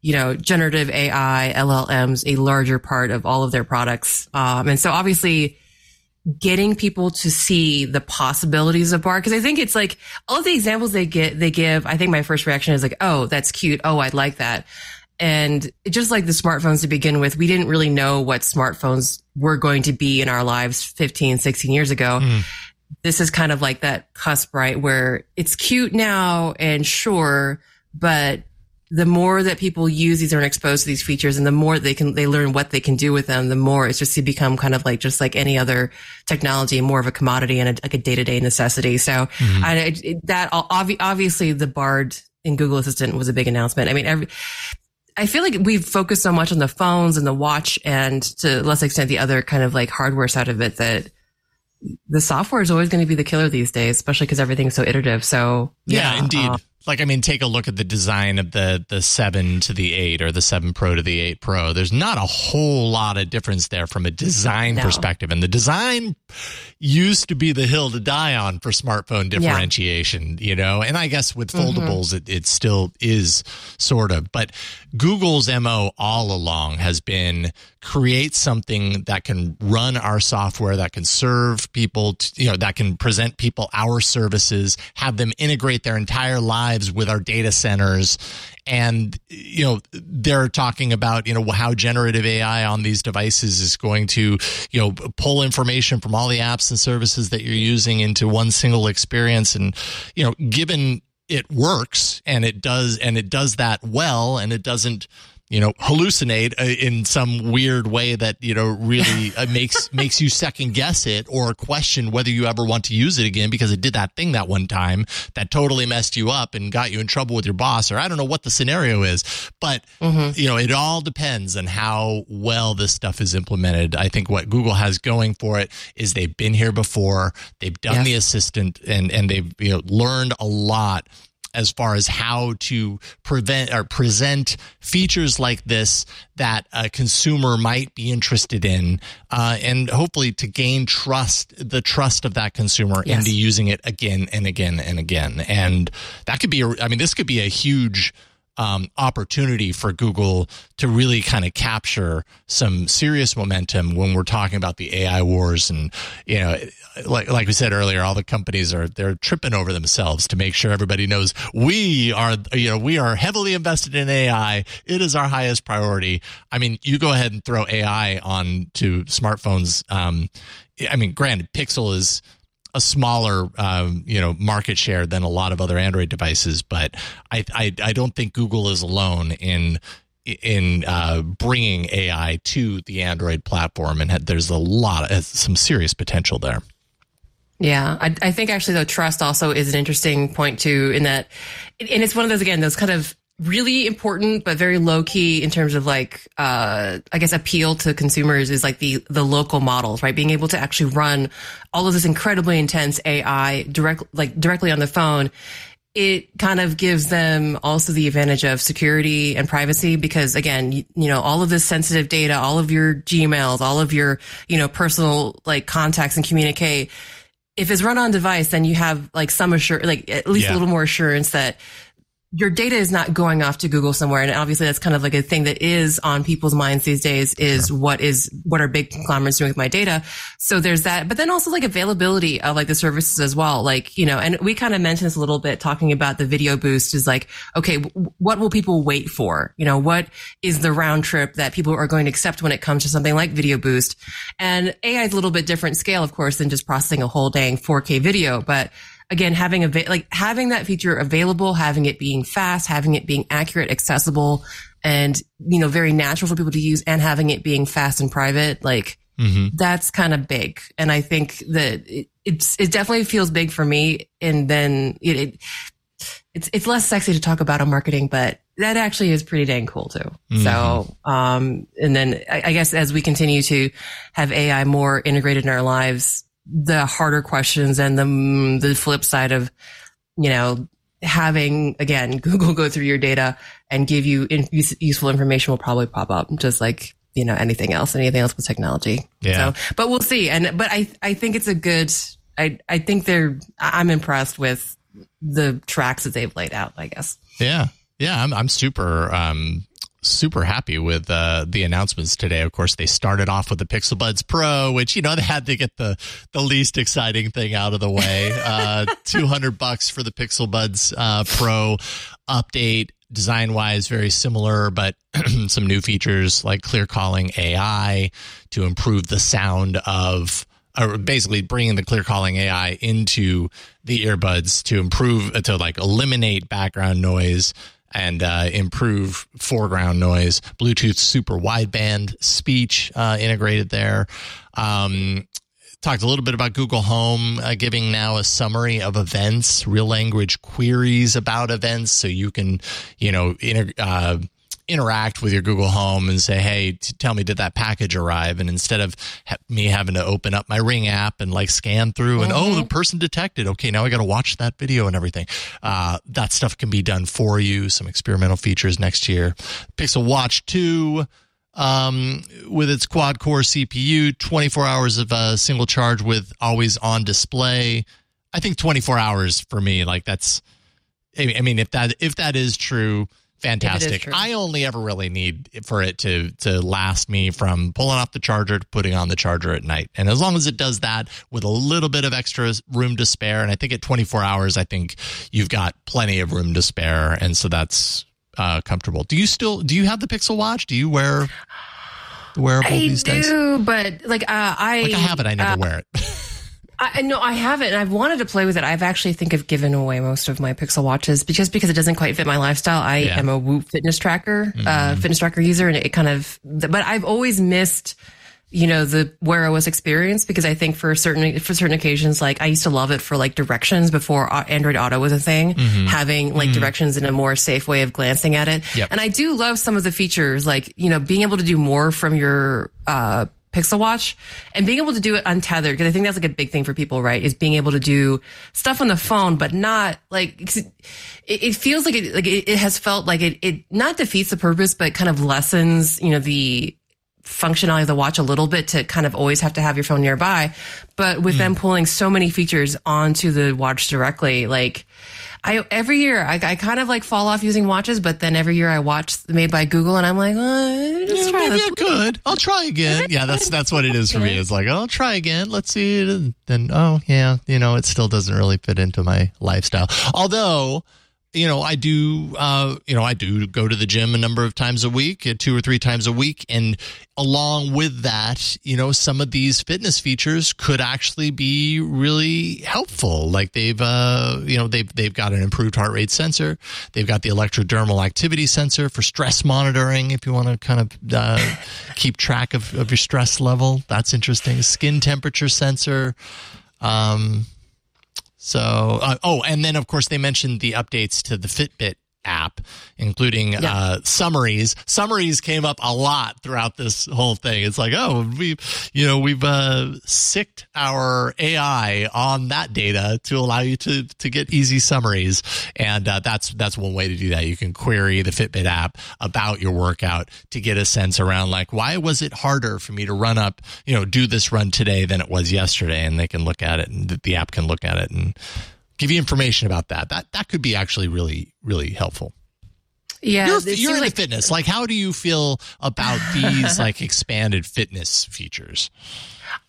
you know, generative AI, LLMs a larger part of all of their products. Um, and so obviously getting people to see the possibilities of Bard. Cause I think it's like all the examples they get, they give, I think my first reaction is like, Oh, that's cute. Oh, I'd like that. And just like the smartphones to begin with, we didn't really know what smartphones were going to be in our lives 15, 16 years ago. Mm. This is kind of like that cusp, right? Where it's cute now and sure, but the more that people use these and are exposed to these features and the more they can, they learn what they can do with them, the more it's just to become kind of like, just like any other technology, more of a commodity and a, like a day to day necessity. So mm-hmm. I, it, that obviously the Bard in Google Assistant was a big announcement. I mean, every, I feel like we've focused so much on the phones and the watch and to less extent the other kind of like hardware side of it that the software is always going to be the killer these days, especially because everything's so iterative. So yeah, yeah indeed. Uh, like I mean, take a look at the design of the the seven to the eight or the seven Pro to the eight Pro. There's not a whole lot of difference there from a design no. perspective, and the design used to be the hill to die on for smartphone differentiation. Yeah. You know, and I guess with mm-hmm. foldables, mm-hmm. it, it still is sort of. But Google's mo all along has been create something that can run our software that can serve people, to, you know, that can present people our services, have them integrate their entire lives with our data centers. And, you know, they're talking about, you know, how generative AI on these devices is going to, you know, pull information from all the apps and services that you're using into one single experience. And, you know, given it works and it does, and it does that well, and it doesn't, you know hallucinate uh, in some weird way that you know really uh, makes makes you second guess it or question whether you ever want to use it again because it did that thing that one time that totally messed you up and got you in trouble with your boss or I don't know what the scenario is. But mm-hmm. you know it all depends on how well this stuff is implemented. I think what Google has going for it is they've been here before they've done the assistant and and they've you know learned a lot as far as how to prevent or present features like this that a consumer might be interested in, uh, and hopefully to gain trust, the trust of that consumer yes. into using it again and again and again. And that could be, a, I mean, this could be a huge um, opportunity for Google to really kind of capture some serious momentum when we're talking about the AI wars. And, you know, like, like we said earlier, all the companies are, they're tripping over themselves to make sure everybody knows we are, you know, we are heavily invested in AI. It is our highest priority. I mean, you go ahead and throw AI on to smartphones. Um, I mean, granted, Pixel is a smaller, um, you know, market share than a lot of other Android devices. But I, I, I don't think Google is alone in in uh, bringing AI to the Android platform, and there's a lot of some serious potential there. Yeah, I, I think actually though trust also is an interesting point too, in that, and it's one of those again those kind of really important but very low key in terms of like uh i guess appeal to consumers is like the the local models right being able to actually run all of this incredibly intense ai direct like directly on the phone it kind of gives them also the advantage of security and privacy because again you, you know all of this sensitive data all of your gmails all of your you know personal like contacts and communicate if it's run on device then you have like some assure like at least yeah. a little more assurance that your data is not going off to Google somewhere. And obviously that's kind of like a thing that is on people's minds these days is sure. what is, what are big conglomerates doing with my data? So there's that, but then also like availability of like the services as well. Like, you know, and we kind of mentioned this a little bit talking about the video boost is like, okay, what will people wait for? You know, what is the round trip that people are going to accept when it comes to something like video boost? And AI is a little bit different scale, of course, than just processing a whole dang 4K video, but again, having a, like having that feature available, having it being fast, having it being accurate, accessible, and, you know, very natural for people to use and having it being fast and private, like, mm-hmm. that's kind of big. And I think that it, it's, it definitely feels big for me. And then it, it it's it's less sexy to talk about on marketing, but that actually is pretty dang cool too. Mm-hmm. So, um, and then I, I, guess as we continue to have AI more integrated in our lives, the harder questions and the the flip side of you know having again Google go through your data and give you in, useful information will probably pop up just like you know anything else, anything else with technology. Yeah. So, but we'll see. And but I I think it's a good. I I think they're. I'm impressed with the tracks that they've laid out. I guess. Yeah. Yeah. I'm, I'm super, um, super happy with uh, the announcements today. Of course, they started off with the Pixel Buds Pro, which you know they had to get the the least exciting thing out of the way. Uh, Two hundred bucks for the Pixel Buds uh, Pro update. Design wise, very similar, but some new features like clear calling AI to improve the sound of or basically bringing the clear calling AI into the earbuds to improve to like eliminate background noise and uh, improve foreground noise. Bluetooth super wideband speech uh, integrated there. Um, talked a little bit about Google Home, uh, giving now a summary of events, real language queries about events, so you can, you know, inter- uh, interact with your Google Home and say, "Hey, t- tell me did that package arrive?" And instead of ha- me having to open up my Ring app and like scan through and oh, the person detected. Okay, now I got to watch that video and everything. Uh, that stuff can be done for you. Some experimental features next year. Pixel Watch Two. Um, with its quad core CPU, 24 hours of a single charge with always on display. I think 24 hours for me, like that's, I I mean, if that, if that is true, fantastic. I only ever really need for it to to last me from pulling off the charger to putting on the charger at night. And as long as it does that with a little bit of extra room to spare, and I think at 24 hours, I think you've got plenty of room to spare, and so that's uh, comfortable. Do you still do you have the Pixel Watch? Do you wear the wearable I these days? I do, but like uh, I Like I have it, I never uh, wear it. I no, I haven't. I've wanted to play with it. I've actually think of given away most of my Pixel watches because because it doesn't quite fit my lifestyle. I Yeah. am a Whoop fitness tracker, uh, fitness tracker user, and it kind of. But I've always missed, you know, the Wear OS experience because I think for certain for certain occasions, like I used to love it for like directions before uh, Android Auto was a thing, Mhm. having like Mhm. directions in a more safe way of glancing at it. Yep. And I do love some of the features, like you know, being able to do more from your. uh Pixel Watch and being able to do it untethered because I think that's like a big thing for people, right? Is being able to do stuff on the phone, but not like it, it feels like it like it, it has felt like it it not defeats the purpose, but kind of lessens you know the functionality of the watch a little bit to kind of always have to have your phone nearby. But with hmm. them pulling so many features onto the watch directly, like I every year I, I kind of like fall off using watches, but then every year I watch made by Google and I'm like, just Yeah, try maybe. I could. I'll try again. Yeah, that's that's what it is for me. It's like, oh, I'll try again. Let's see it. And then, oh, yeah, you know, it still doesn't really fit into my lifestyle. Although, you know, I do, uh, you know, I do go to the gym a number of times a week, uh, two or three times a week. And along with that, you know, some of these fitness features could actually be really helpful. Like they've, uh, you know, they've, they've got an improved heart rate sensor. They've got the electrodermal activity sensor for stress monitoring. If you want to kind of, uh, keep track of, of your stress level, that's interesting. Skin temperature sensor. Um, so, uh, oh, and then of course they mentioned the updates to the Fitbit app, including uh, summaries. Summaries came up a lot throughout this whole thing. It's like, oh, we, you know, we've uh, sicked our AI on that data to allow you to to get easy summaries, and uh, that's that's one way to do that. You can query the Fitbit app about your workout to get a sense around like why was it harder for me to run up, you know, do this run today than it was yesterday, and they can look at it, and the- the app can look at it and give you information about that. That that could be actually really really helpful. Yeah, you're, you're into like- fitness. Like, how do you feel about these like expanded fitness features?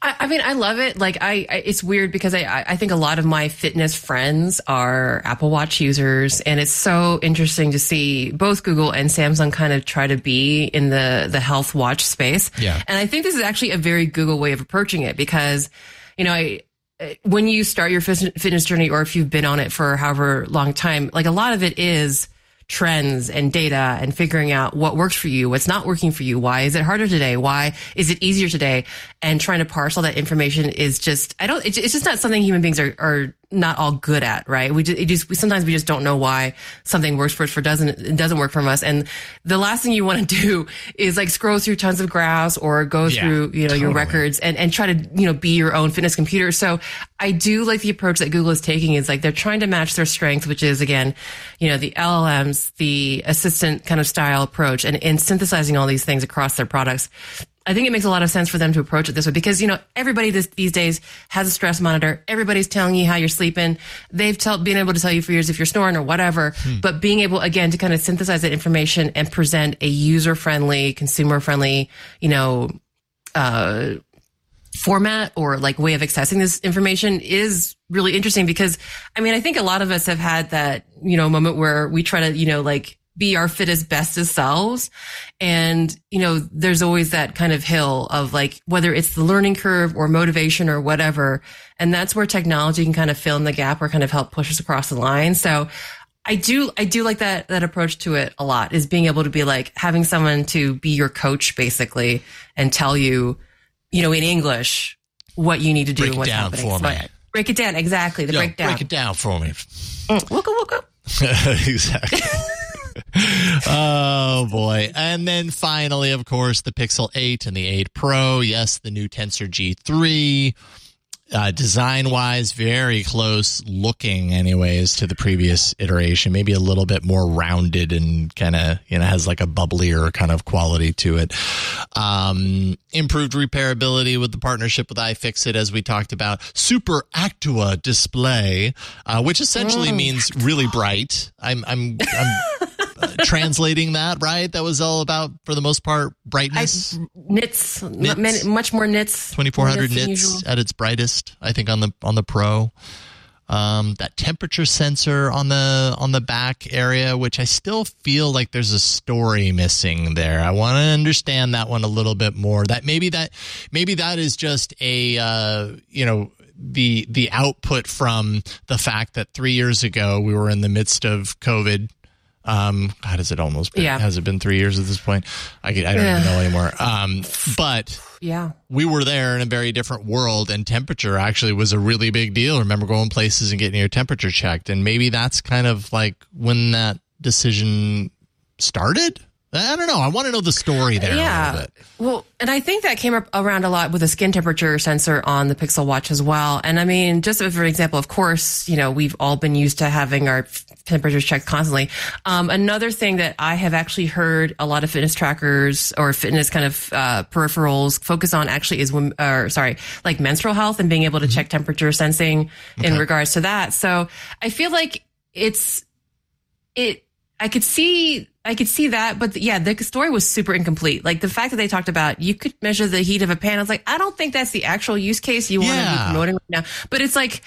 I, I mean, I love it. Like, I, I it's weird because I, I I think a lot of my fitness friends are Apple Watch users, and it's so interesting to see both Google and Samsung kind of try to be in the the health watch space. Yeah. and I think this is actually a very Google way of approaching it because, you know, I Uh, when you start your fitness journey, or if you've been on it for however long time, like a lot of it is trends and data and figuring out what works for you, what's not working for you. Why is it harder today? Why is it easier today? And trying to parse all that information is just, I don't, it's just not something human beings are, are not all good at, right? We just, it just we, sometimes we just don't know why something works for us for doesn't it doesn't work from us. And the last thing you want to do is like scroll through tons of graphs or go Yeah, through you know your records and and try to you know be your own fitness computer. So I do like the approach that Google is taking is like they're trying to match their strength, which is again, you know, the LLMs, the assistant kind of style approach, and and synthesizing all these things across their products. I think it makes a lot of sense for them to approach it this way because, you know, everybody this, these days has a stress monitor. Everybody's telling you how you're sleeping. They've tell, been able to tell you for years if you're snoring or whatever, but being able again to kind of synthesize that information and present a user friendly, consumer friendly, you know, uh, format or like way of accessing this information is really interesting because I mean, I think a lot of us have had that, you know, moment where we try to, you know, like be our fittest, bestest selves. And, you know, there's always that kind of hill of like, whether it's the learning curve or motivation or whatever. And that's where technology can kind of fill in the gap or kind of help push us across the line. So I do, I do like that, that approach to it a lot is being able to be like having someone to be your coach basically and tell you, you know, in English, what you need to do Break it what's down happening. for So, me. break it down. Exactly. The breakdown. break it down for me. Mm, wooka wooka. exactly. oh boy. And then finally, of course, the Pixel 8 and the 8 Pro. Yes, the new Tensor G3. Uh, design wise, very close looking, anyways, to the previous iteration. Maybe a little bit more rounded and kind of, you know, has like a bubblier kind of quality to it. Um, improved repairability with the partnership with iFixit, as we talked about. Super Actua display, uh, which essentially Mm. means really bright. I'm, I'm, I'm uh, translating that, right? That was all about, for the most part, brightness. Nits, Nits. many- much more nits. 2400 than nits at its brightest i think on the on the pro um, that temperature sensor on the on the back area which i still feel like there's a story missing there i want to understand that one a little bit more that maybe that maybe that is just a uh, you know the the output from the fact that three years ago we were in the midst of covid um, how does it almost been? Yeah. Has it been three years at this point? I, I don't Yeah. even know anymore. Um, but Yeah. we were there in a very different world and temperature actually was a really big deal. Remember going places and getting your temperature checked. And maybe that's kind of like when that decision started. I don't know. I want to know the story there a yeah. little bit. Well, and I think that came up around a lot with a skin temperature sensor on the Pixel Watch as well. And I mean, just for example, of course, you know, we've all been used to having our temperatures checked constantly. Um, another thing that I have actually heard a lot of fitness trackers or fitness kind of uh, peripherals focus on actually is, wom- or sorry, like menstrual health and being able to check temperature sensing in regards to that. So I feel like it's, it, I could see, I could see that, but yeah, the story was super incomplete. Like the fact that they talked about you could measure the heat of a pan. I was like, I don't think that's the actual use case you want to Yeah. be promoting right now. But it's like,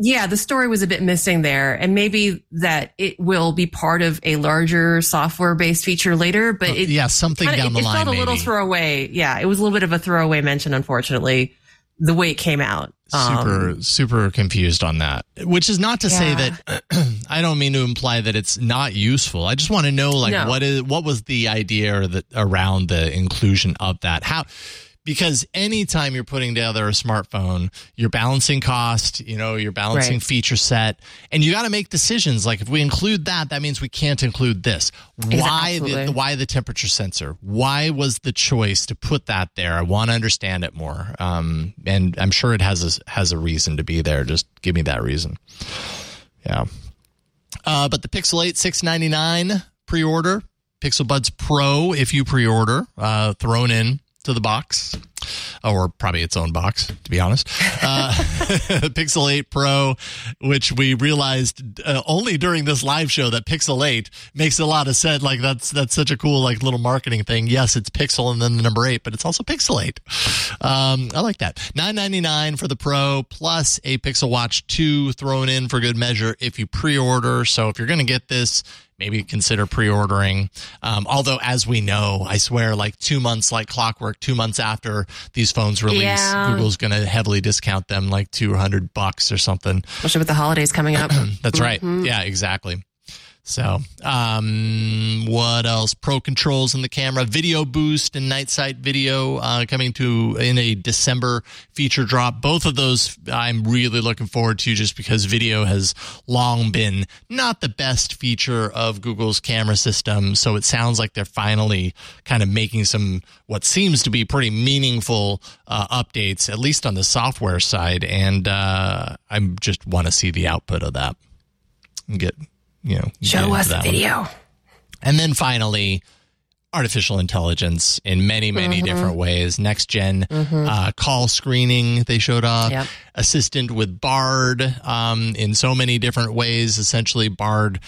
yeah, the story was a bit missing there, and maybe that it will be part of a larger software based feature later. But it, yeah, something kinda- down the it, line, It felt a little throwaway. Yeah, it was a little bit of a throwaway mention, unfortunately, the way it came out. super Um, super confused on that which is not to say that i don't mean to imply that it's not useful i just want to know like No. what is what was the idea or the around the inclusion of that how because anytime you're putting together a smartphone you're balancing cost you know you're balancing Right. feature set and you got to make decisions. Like if we include that that means we can't include this. Why the, why the temperature sensor? Why was the choice to put that there? I want to understand it more. Um, and i'm sure it has a, has a reason to be there. Just give me that reason. Yeah. Uh, but the pixel 8 699 pre-order pixel buds pro if you pre-order uh, thrown in to the box or probably its own box to be honest. Uh, pixel 8 pro which we realized uh, only during this live show that pixel 8 makes a lot of sense. Like that's that's such a cool like little marketing thing. Yes it's pixel and then the number 8 but it's also pixel 8 um, i like that. 999 for the pro plus a pixel watch 2 thrown in for good measure if you pre-order. So if you're going to get this maybe consider pre-ordering. Um, although, as we know, I swear, like two months, like clockwork, two months after these phones release, Yeah. Google's going to heavily discount them, like two hundred bucks or something. especially with the holidays coming up. That's right. Mhm. Yeah, exactly. So, um, what else? Pro controls in the camera, video boost and night sight video uh, coming to in a December feature drop. Both of those I'm really looking forward to just because video has long been not the best feature of Google's camera system. So it sounds like they're finally kind of making some what seems to be pretty meaningful uh, updates, at least on the software side. And uh, I just want to see the output of that get you know Show us one. video. And then finally, artificial intelligence in many, many Mhm. different ways. Next gen Mhm. uh, call screening they showed off. Yep. Assistant with Bard um, in so many different ways. Essentially, Bard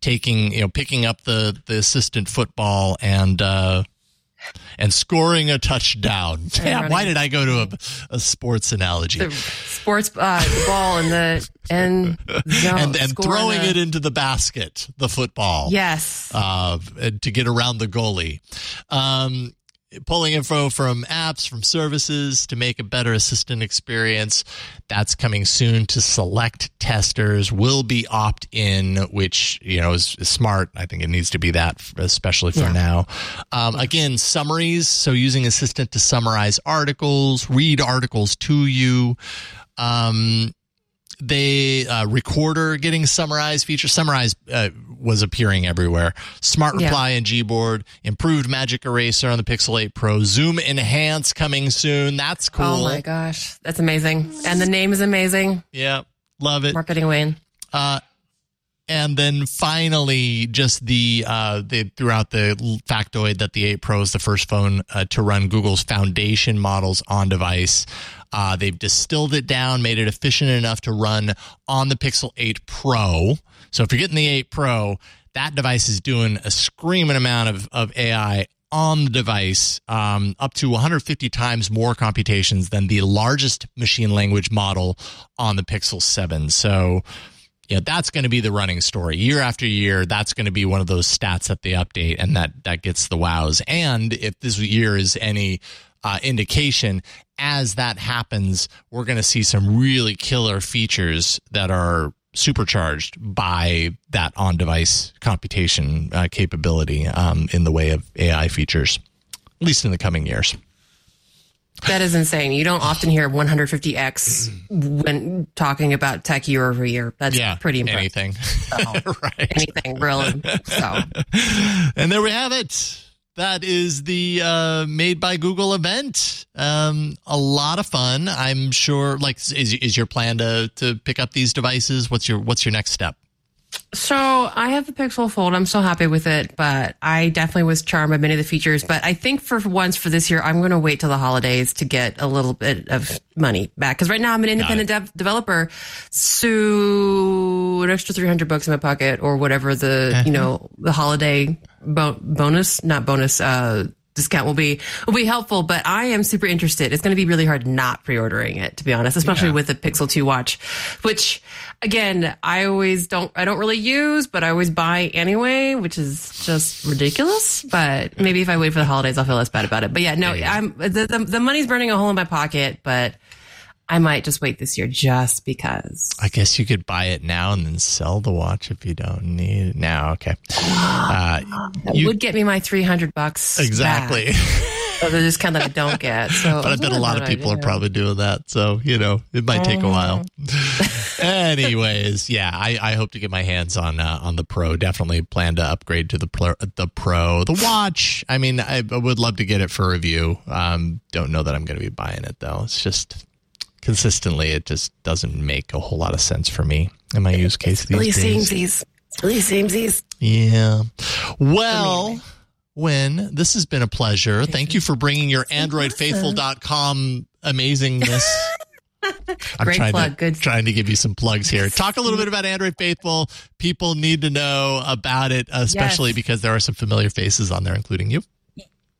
taking you know picking up the the assistant football and. Uh, and scoring a touchdown. Yeah, why did I go to a, a sports analogy? The sports uh, ball and the and zone, and and throwing the- it into the basket, the football. Yes. Uh, to get around the goalie. Um, pulling info from apps, from services to make a better assistant experience. That's coming soon to select testers. Will be opt in, which, you know, is, is smart. I think it needs to be that, especially for Yeah. now. Um, again, summaries. So using assistant to summarize articles, read articles to you. Um, they uh, recorder getting summarized feature summarize uh, was appearing everywhere smart Yeah. reply in gboard improved magic eraser on the pixel 8 pro zoom enhance coming soon that's cool Oh my gosh, that's amazing! And the name is amazing. yeah love it Marketing Wayne. uh, and then finally, just the uh, they threw out the factoid that the 8 Pro is the first phone uh, to run Google's foundation models on device. Uh, they've distilled it down, made it efficient enough to run on the Pixel 8 Pro. So if you're getting the 8 Pro, that device is doing a screaming amount of, of AI on the device, um, up to 150 times more computations than the largest machine language model on the Pixel 7. So, know, that's going to be the running story year after year. That's going to be one of those stats that they update and that, that gets the wows. And if this year is any uh, indication, as that happens, we're going to see some really killer features that are supercharged by that on device computation uh, capability um, in the way of AI features, at least in the coming years. That is insane. You don't often hear 150x when talking about tech year over year. That's Yeah, pretty impressive. anything. So, Anything, really. So, and there we have it. That is the uh, Made by Google event. Um, a lot of fun. I'm sure. Like, is is your plan to to pick up these devices? What's your What's your next step? So I have the Pixel Fold. I'm so happy with it, but I definitely was charmed by many of the features. But I think for once for this year, I'm going to wait till the holidays to get a little bit of money back. Because right now I'm an independent dev- developer, so an extra 300 bucks in my pocket or whatever the you know the holiday bo- bonus, not bonus. uh discount will be will be helpful but i am super interested. It's going to be really hard not pre-ordering it to be honest especially with the pixel 2 watch which again i always don't i don't really use but i always buy anyway which is just ridiculous but maybe if i wait for the holidays i'll feel less bad about it. But yeah no i'm the, the, the money's burning a hole in my pocket but i might just wait this year just because I guess you could buy it now and then sell the watch if you don't need it now. Okay. Uh, that you- would get me my 300 bucks Exactly. so the discount that i don't get so but I bet a lot of people are probably doing that. So, you know, it might take a while. Anyways, yeah, I, I hope to get my hands on uh, on the Pro. Definitely plan to upgrade to the Pro. The Pro, the watch. I mean, I, I would love to get it for review. Um, don't know that I'm going to be buying it though. It's just consistently, it just doesn't make a whole lot of sense for me in my use case these really days. samesies really Yeah. Well, when this has been a pleasure. Thank you for bringing your AndroidFaithful.com amazingness. I'm Great trying plug. to Good. trying to give you some plugs here. Talk a little bit about Android Faithful. People need to know about it, uh, especially Yes. because there are some familiar faces on there, including you.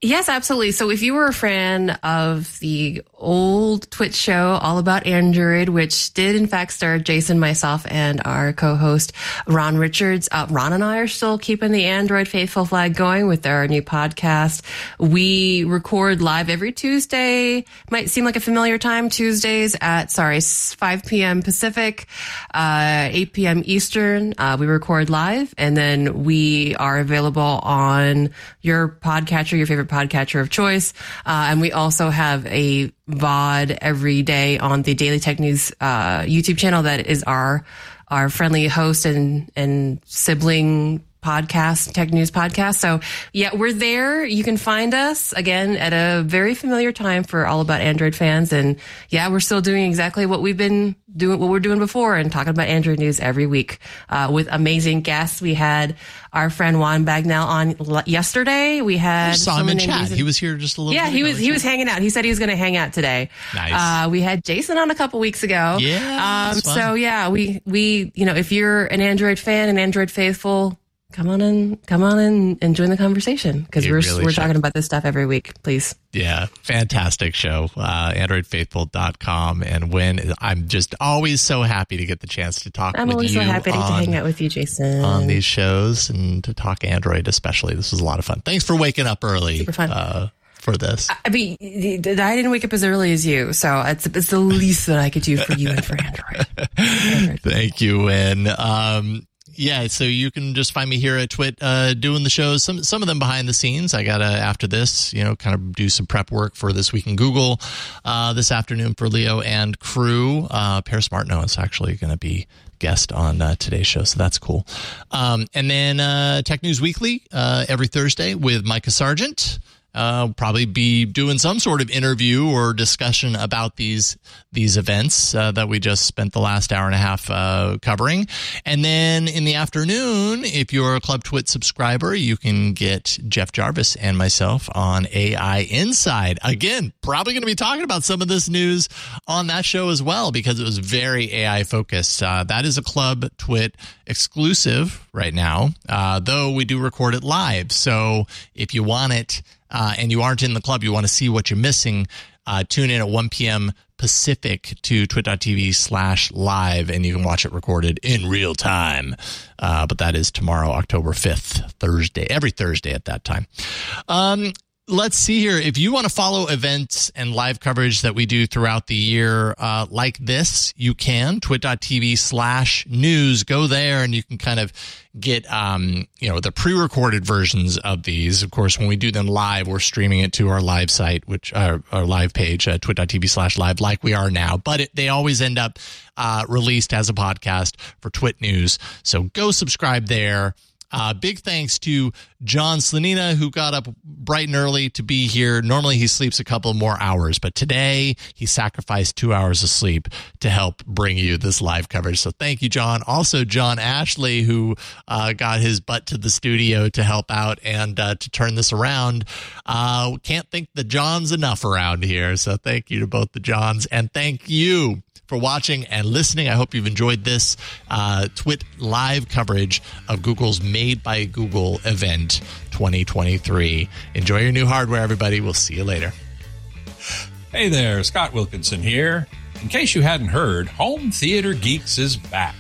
Yes, absolutely. So if you were a fan of the old TWiT show all about Android, which did in fact star Jason, myself, and our co-host Ron Richards, uh, Ron and I are still keeping the Android faithful flag going with our new podcast. We record live every Tuesday. Might seem like a familiar time. Tuesdays at sorry, 5 p.m. Pacific, uh, 8 p.m. Eastern. Uh, we record live, and then we are available on your podcatcher, your favorite podcatcher of choice. Uh, and we also have a VOD every day on the Daily Tech News uh, YouTube channel that is our our friendly host and and sibling podcast, tech news podcast. So yeah, we're there. You can find us again at a very familiar time for all about Android fans. And yeah, we're still doing exactly what we've been doing, what we're doing before and talking about Android news every week, uh, with amazing guests. We had our friend Juan Bagnell on l- yesterday. We had I saw him in chat. He was here just a little yeah, he was he was hanging out. He said he was going to hang out today. Nice. Uh, we had Jason on a couple weeks ago. Yeah, Um, so yeah, we we you know if you're an Android fan and Android faithful, come on in, come on in and join the conversation because we're really we're should. talking about this stuff every week. Please. Yeah, fantastic show. Uh, AndroidFaithful.com. And when I'm just always so happy to get the chance to talk I'm always so happy to on, hang out with you, Jason. on these shows and to talk Android, especially. This was a lot of fun. Thanks for waking up early Super fun. Uh, for this. I mean, I didn't wake up as early as you, so it's it's the least that I could do for you and for Android. Thank you, Huyen. Um, yeah, so you can just find me here at Twit uh, doing the shows. Some some of them behind the scenes. I gotta after this, you know, kind of do some prep work for this week in Google uh, this afternoon for Leo and crew. Uh, Paris Martineau is actually going to be guest on uh, today's show, so that's cool. Um, and then uh, Tech News Weekly uh, every Thursday with Micah Sargent. Uh, probably be doing some sort of interview or discussion about these these events uh, that we just spent the last hour and a half uh, covering. And then in the afternoon, if you're a Club Twit subscriber, you can get Jeff Jarvis and myself on AI Inside. Again, probably going to be talking about some of this news on that show as well because it was very AI focused. Uh, that is a Club Twit exclusive right now, uh, though we do record it live. So if you want it uh, and you aren't in the club, you want to see what you're missing, uh, tune in at 1 p.m. Pacific to twit.tv slash live, and you can watch it recorded in real time. Uh, but that is tomorrow, October 5th, Thursday, every Thursday at that time. Um, let's see here. If you want to follow events and live coverage that we do throughout the year, uh, like this, you can twit.tv slash news. Go there and you can kind of get, um, you know, the pre-recorded versions of these. Of course, when we do them live, we're streaming it to our live site, which, our live page, uh, twit.tv slash live, like we are now, but it, they always end up, uh, released as a podcast for Twit News. So go subscribe there. Uh, big thanks to John Slanina, who got up bright and early to be here. Normally he sleeps a couple more hours, but today he sacrificed two hours of sleep to help bring you this live coverage. So thank you, John. Also, John Ashley, who uh, got his butt to the studio to help out and uh, to turn this around. Uh, can't thank the Johns enough around here. So thank you to both the Johns and thank you for watching and listening. I hope you've enjoyed this uh, Twit live coverage of Google's Made by Google event 2023. Enjoy your new hardware, everybody. We'll see you later. Hey there, Scott Wilkinson here. In case you hadn't heard, Home Theater Geeks is back.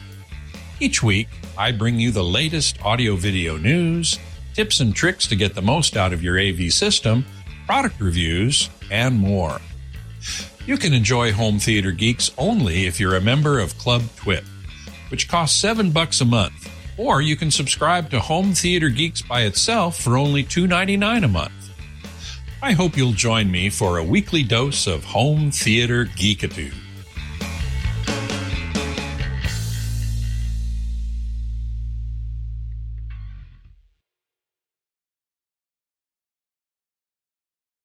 Each week, I bring you the latest audio video news, tips and tricks to get the most out of your AV system, product reviews, and more. You can enjoy Home Theater Geeks only if you're a member of Club Twit, which costs 7 bucks a month, or you can subscribe to Home Theater Geeks by itself for only $2.99 a month. I hope you'll join me for a weekly dose of home theater geekitude.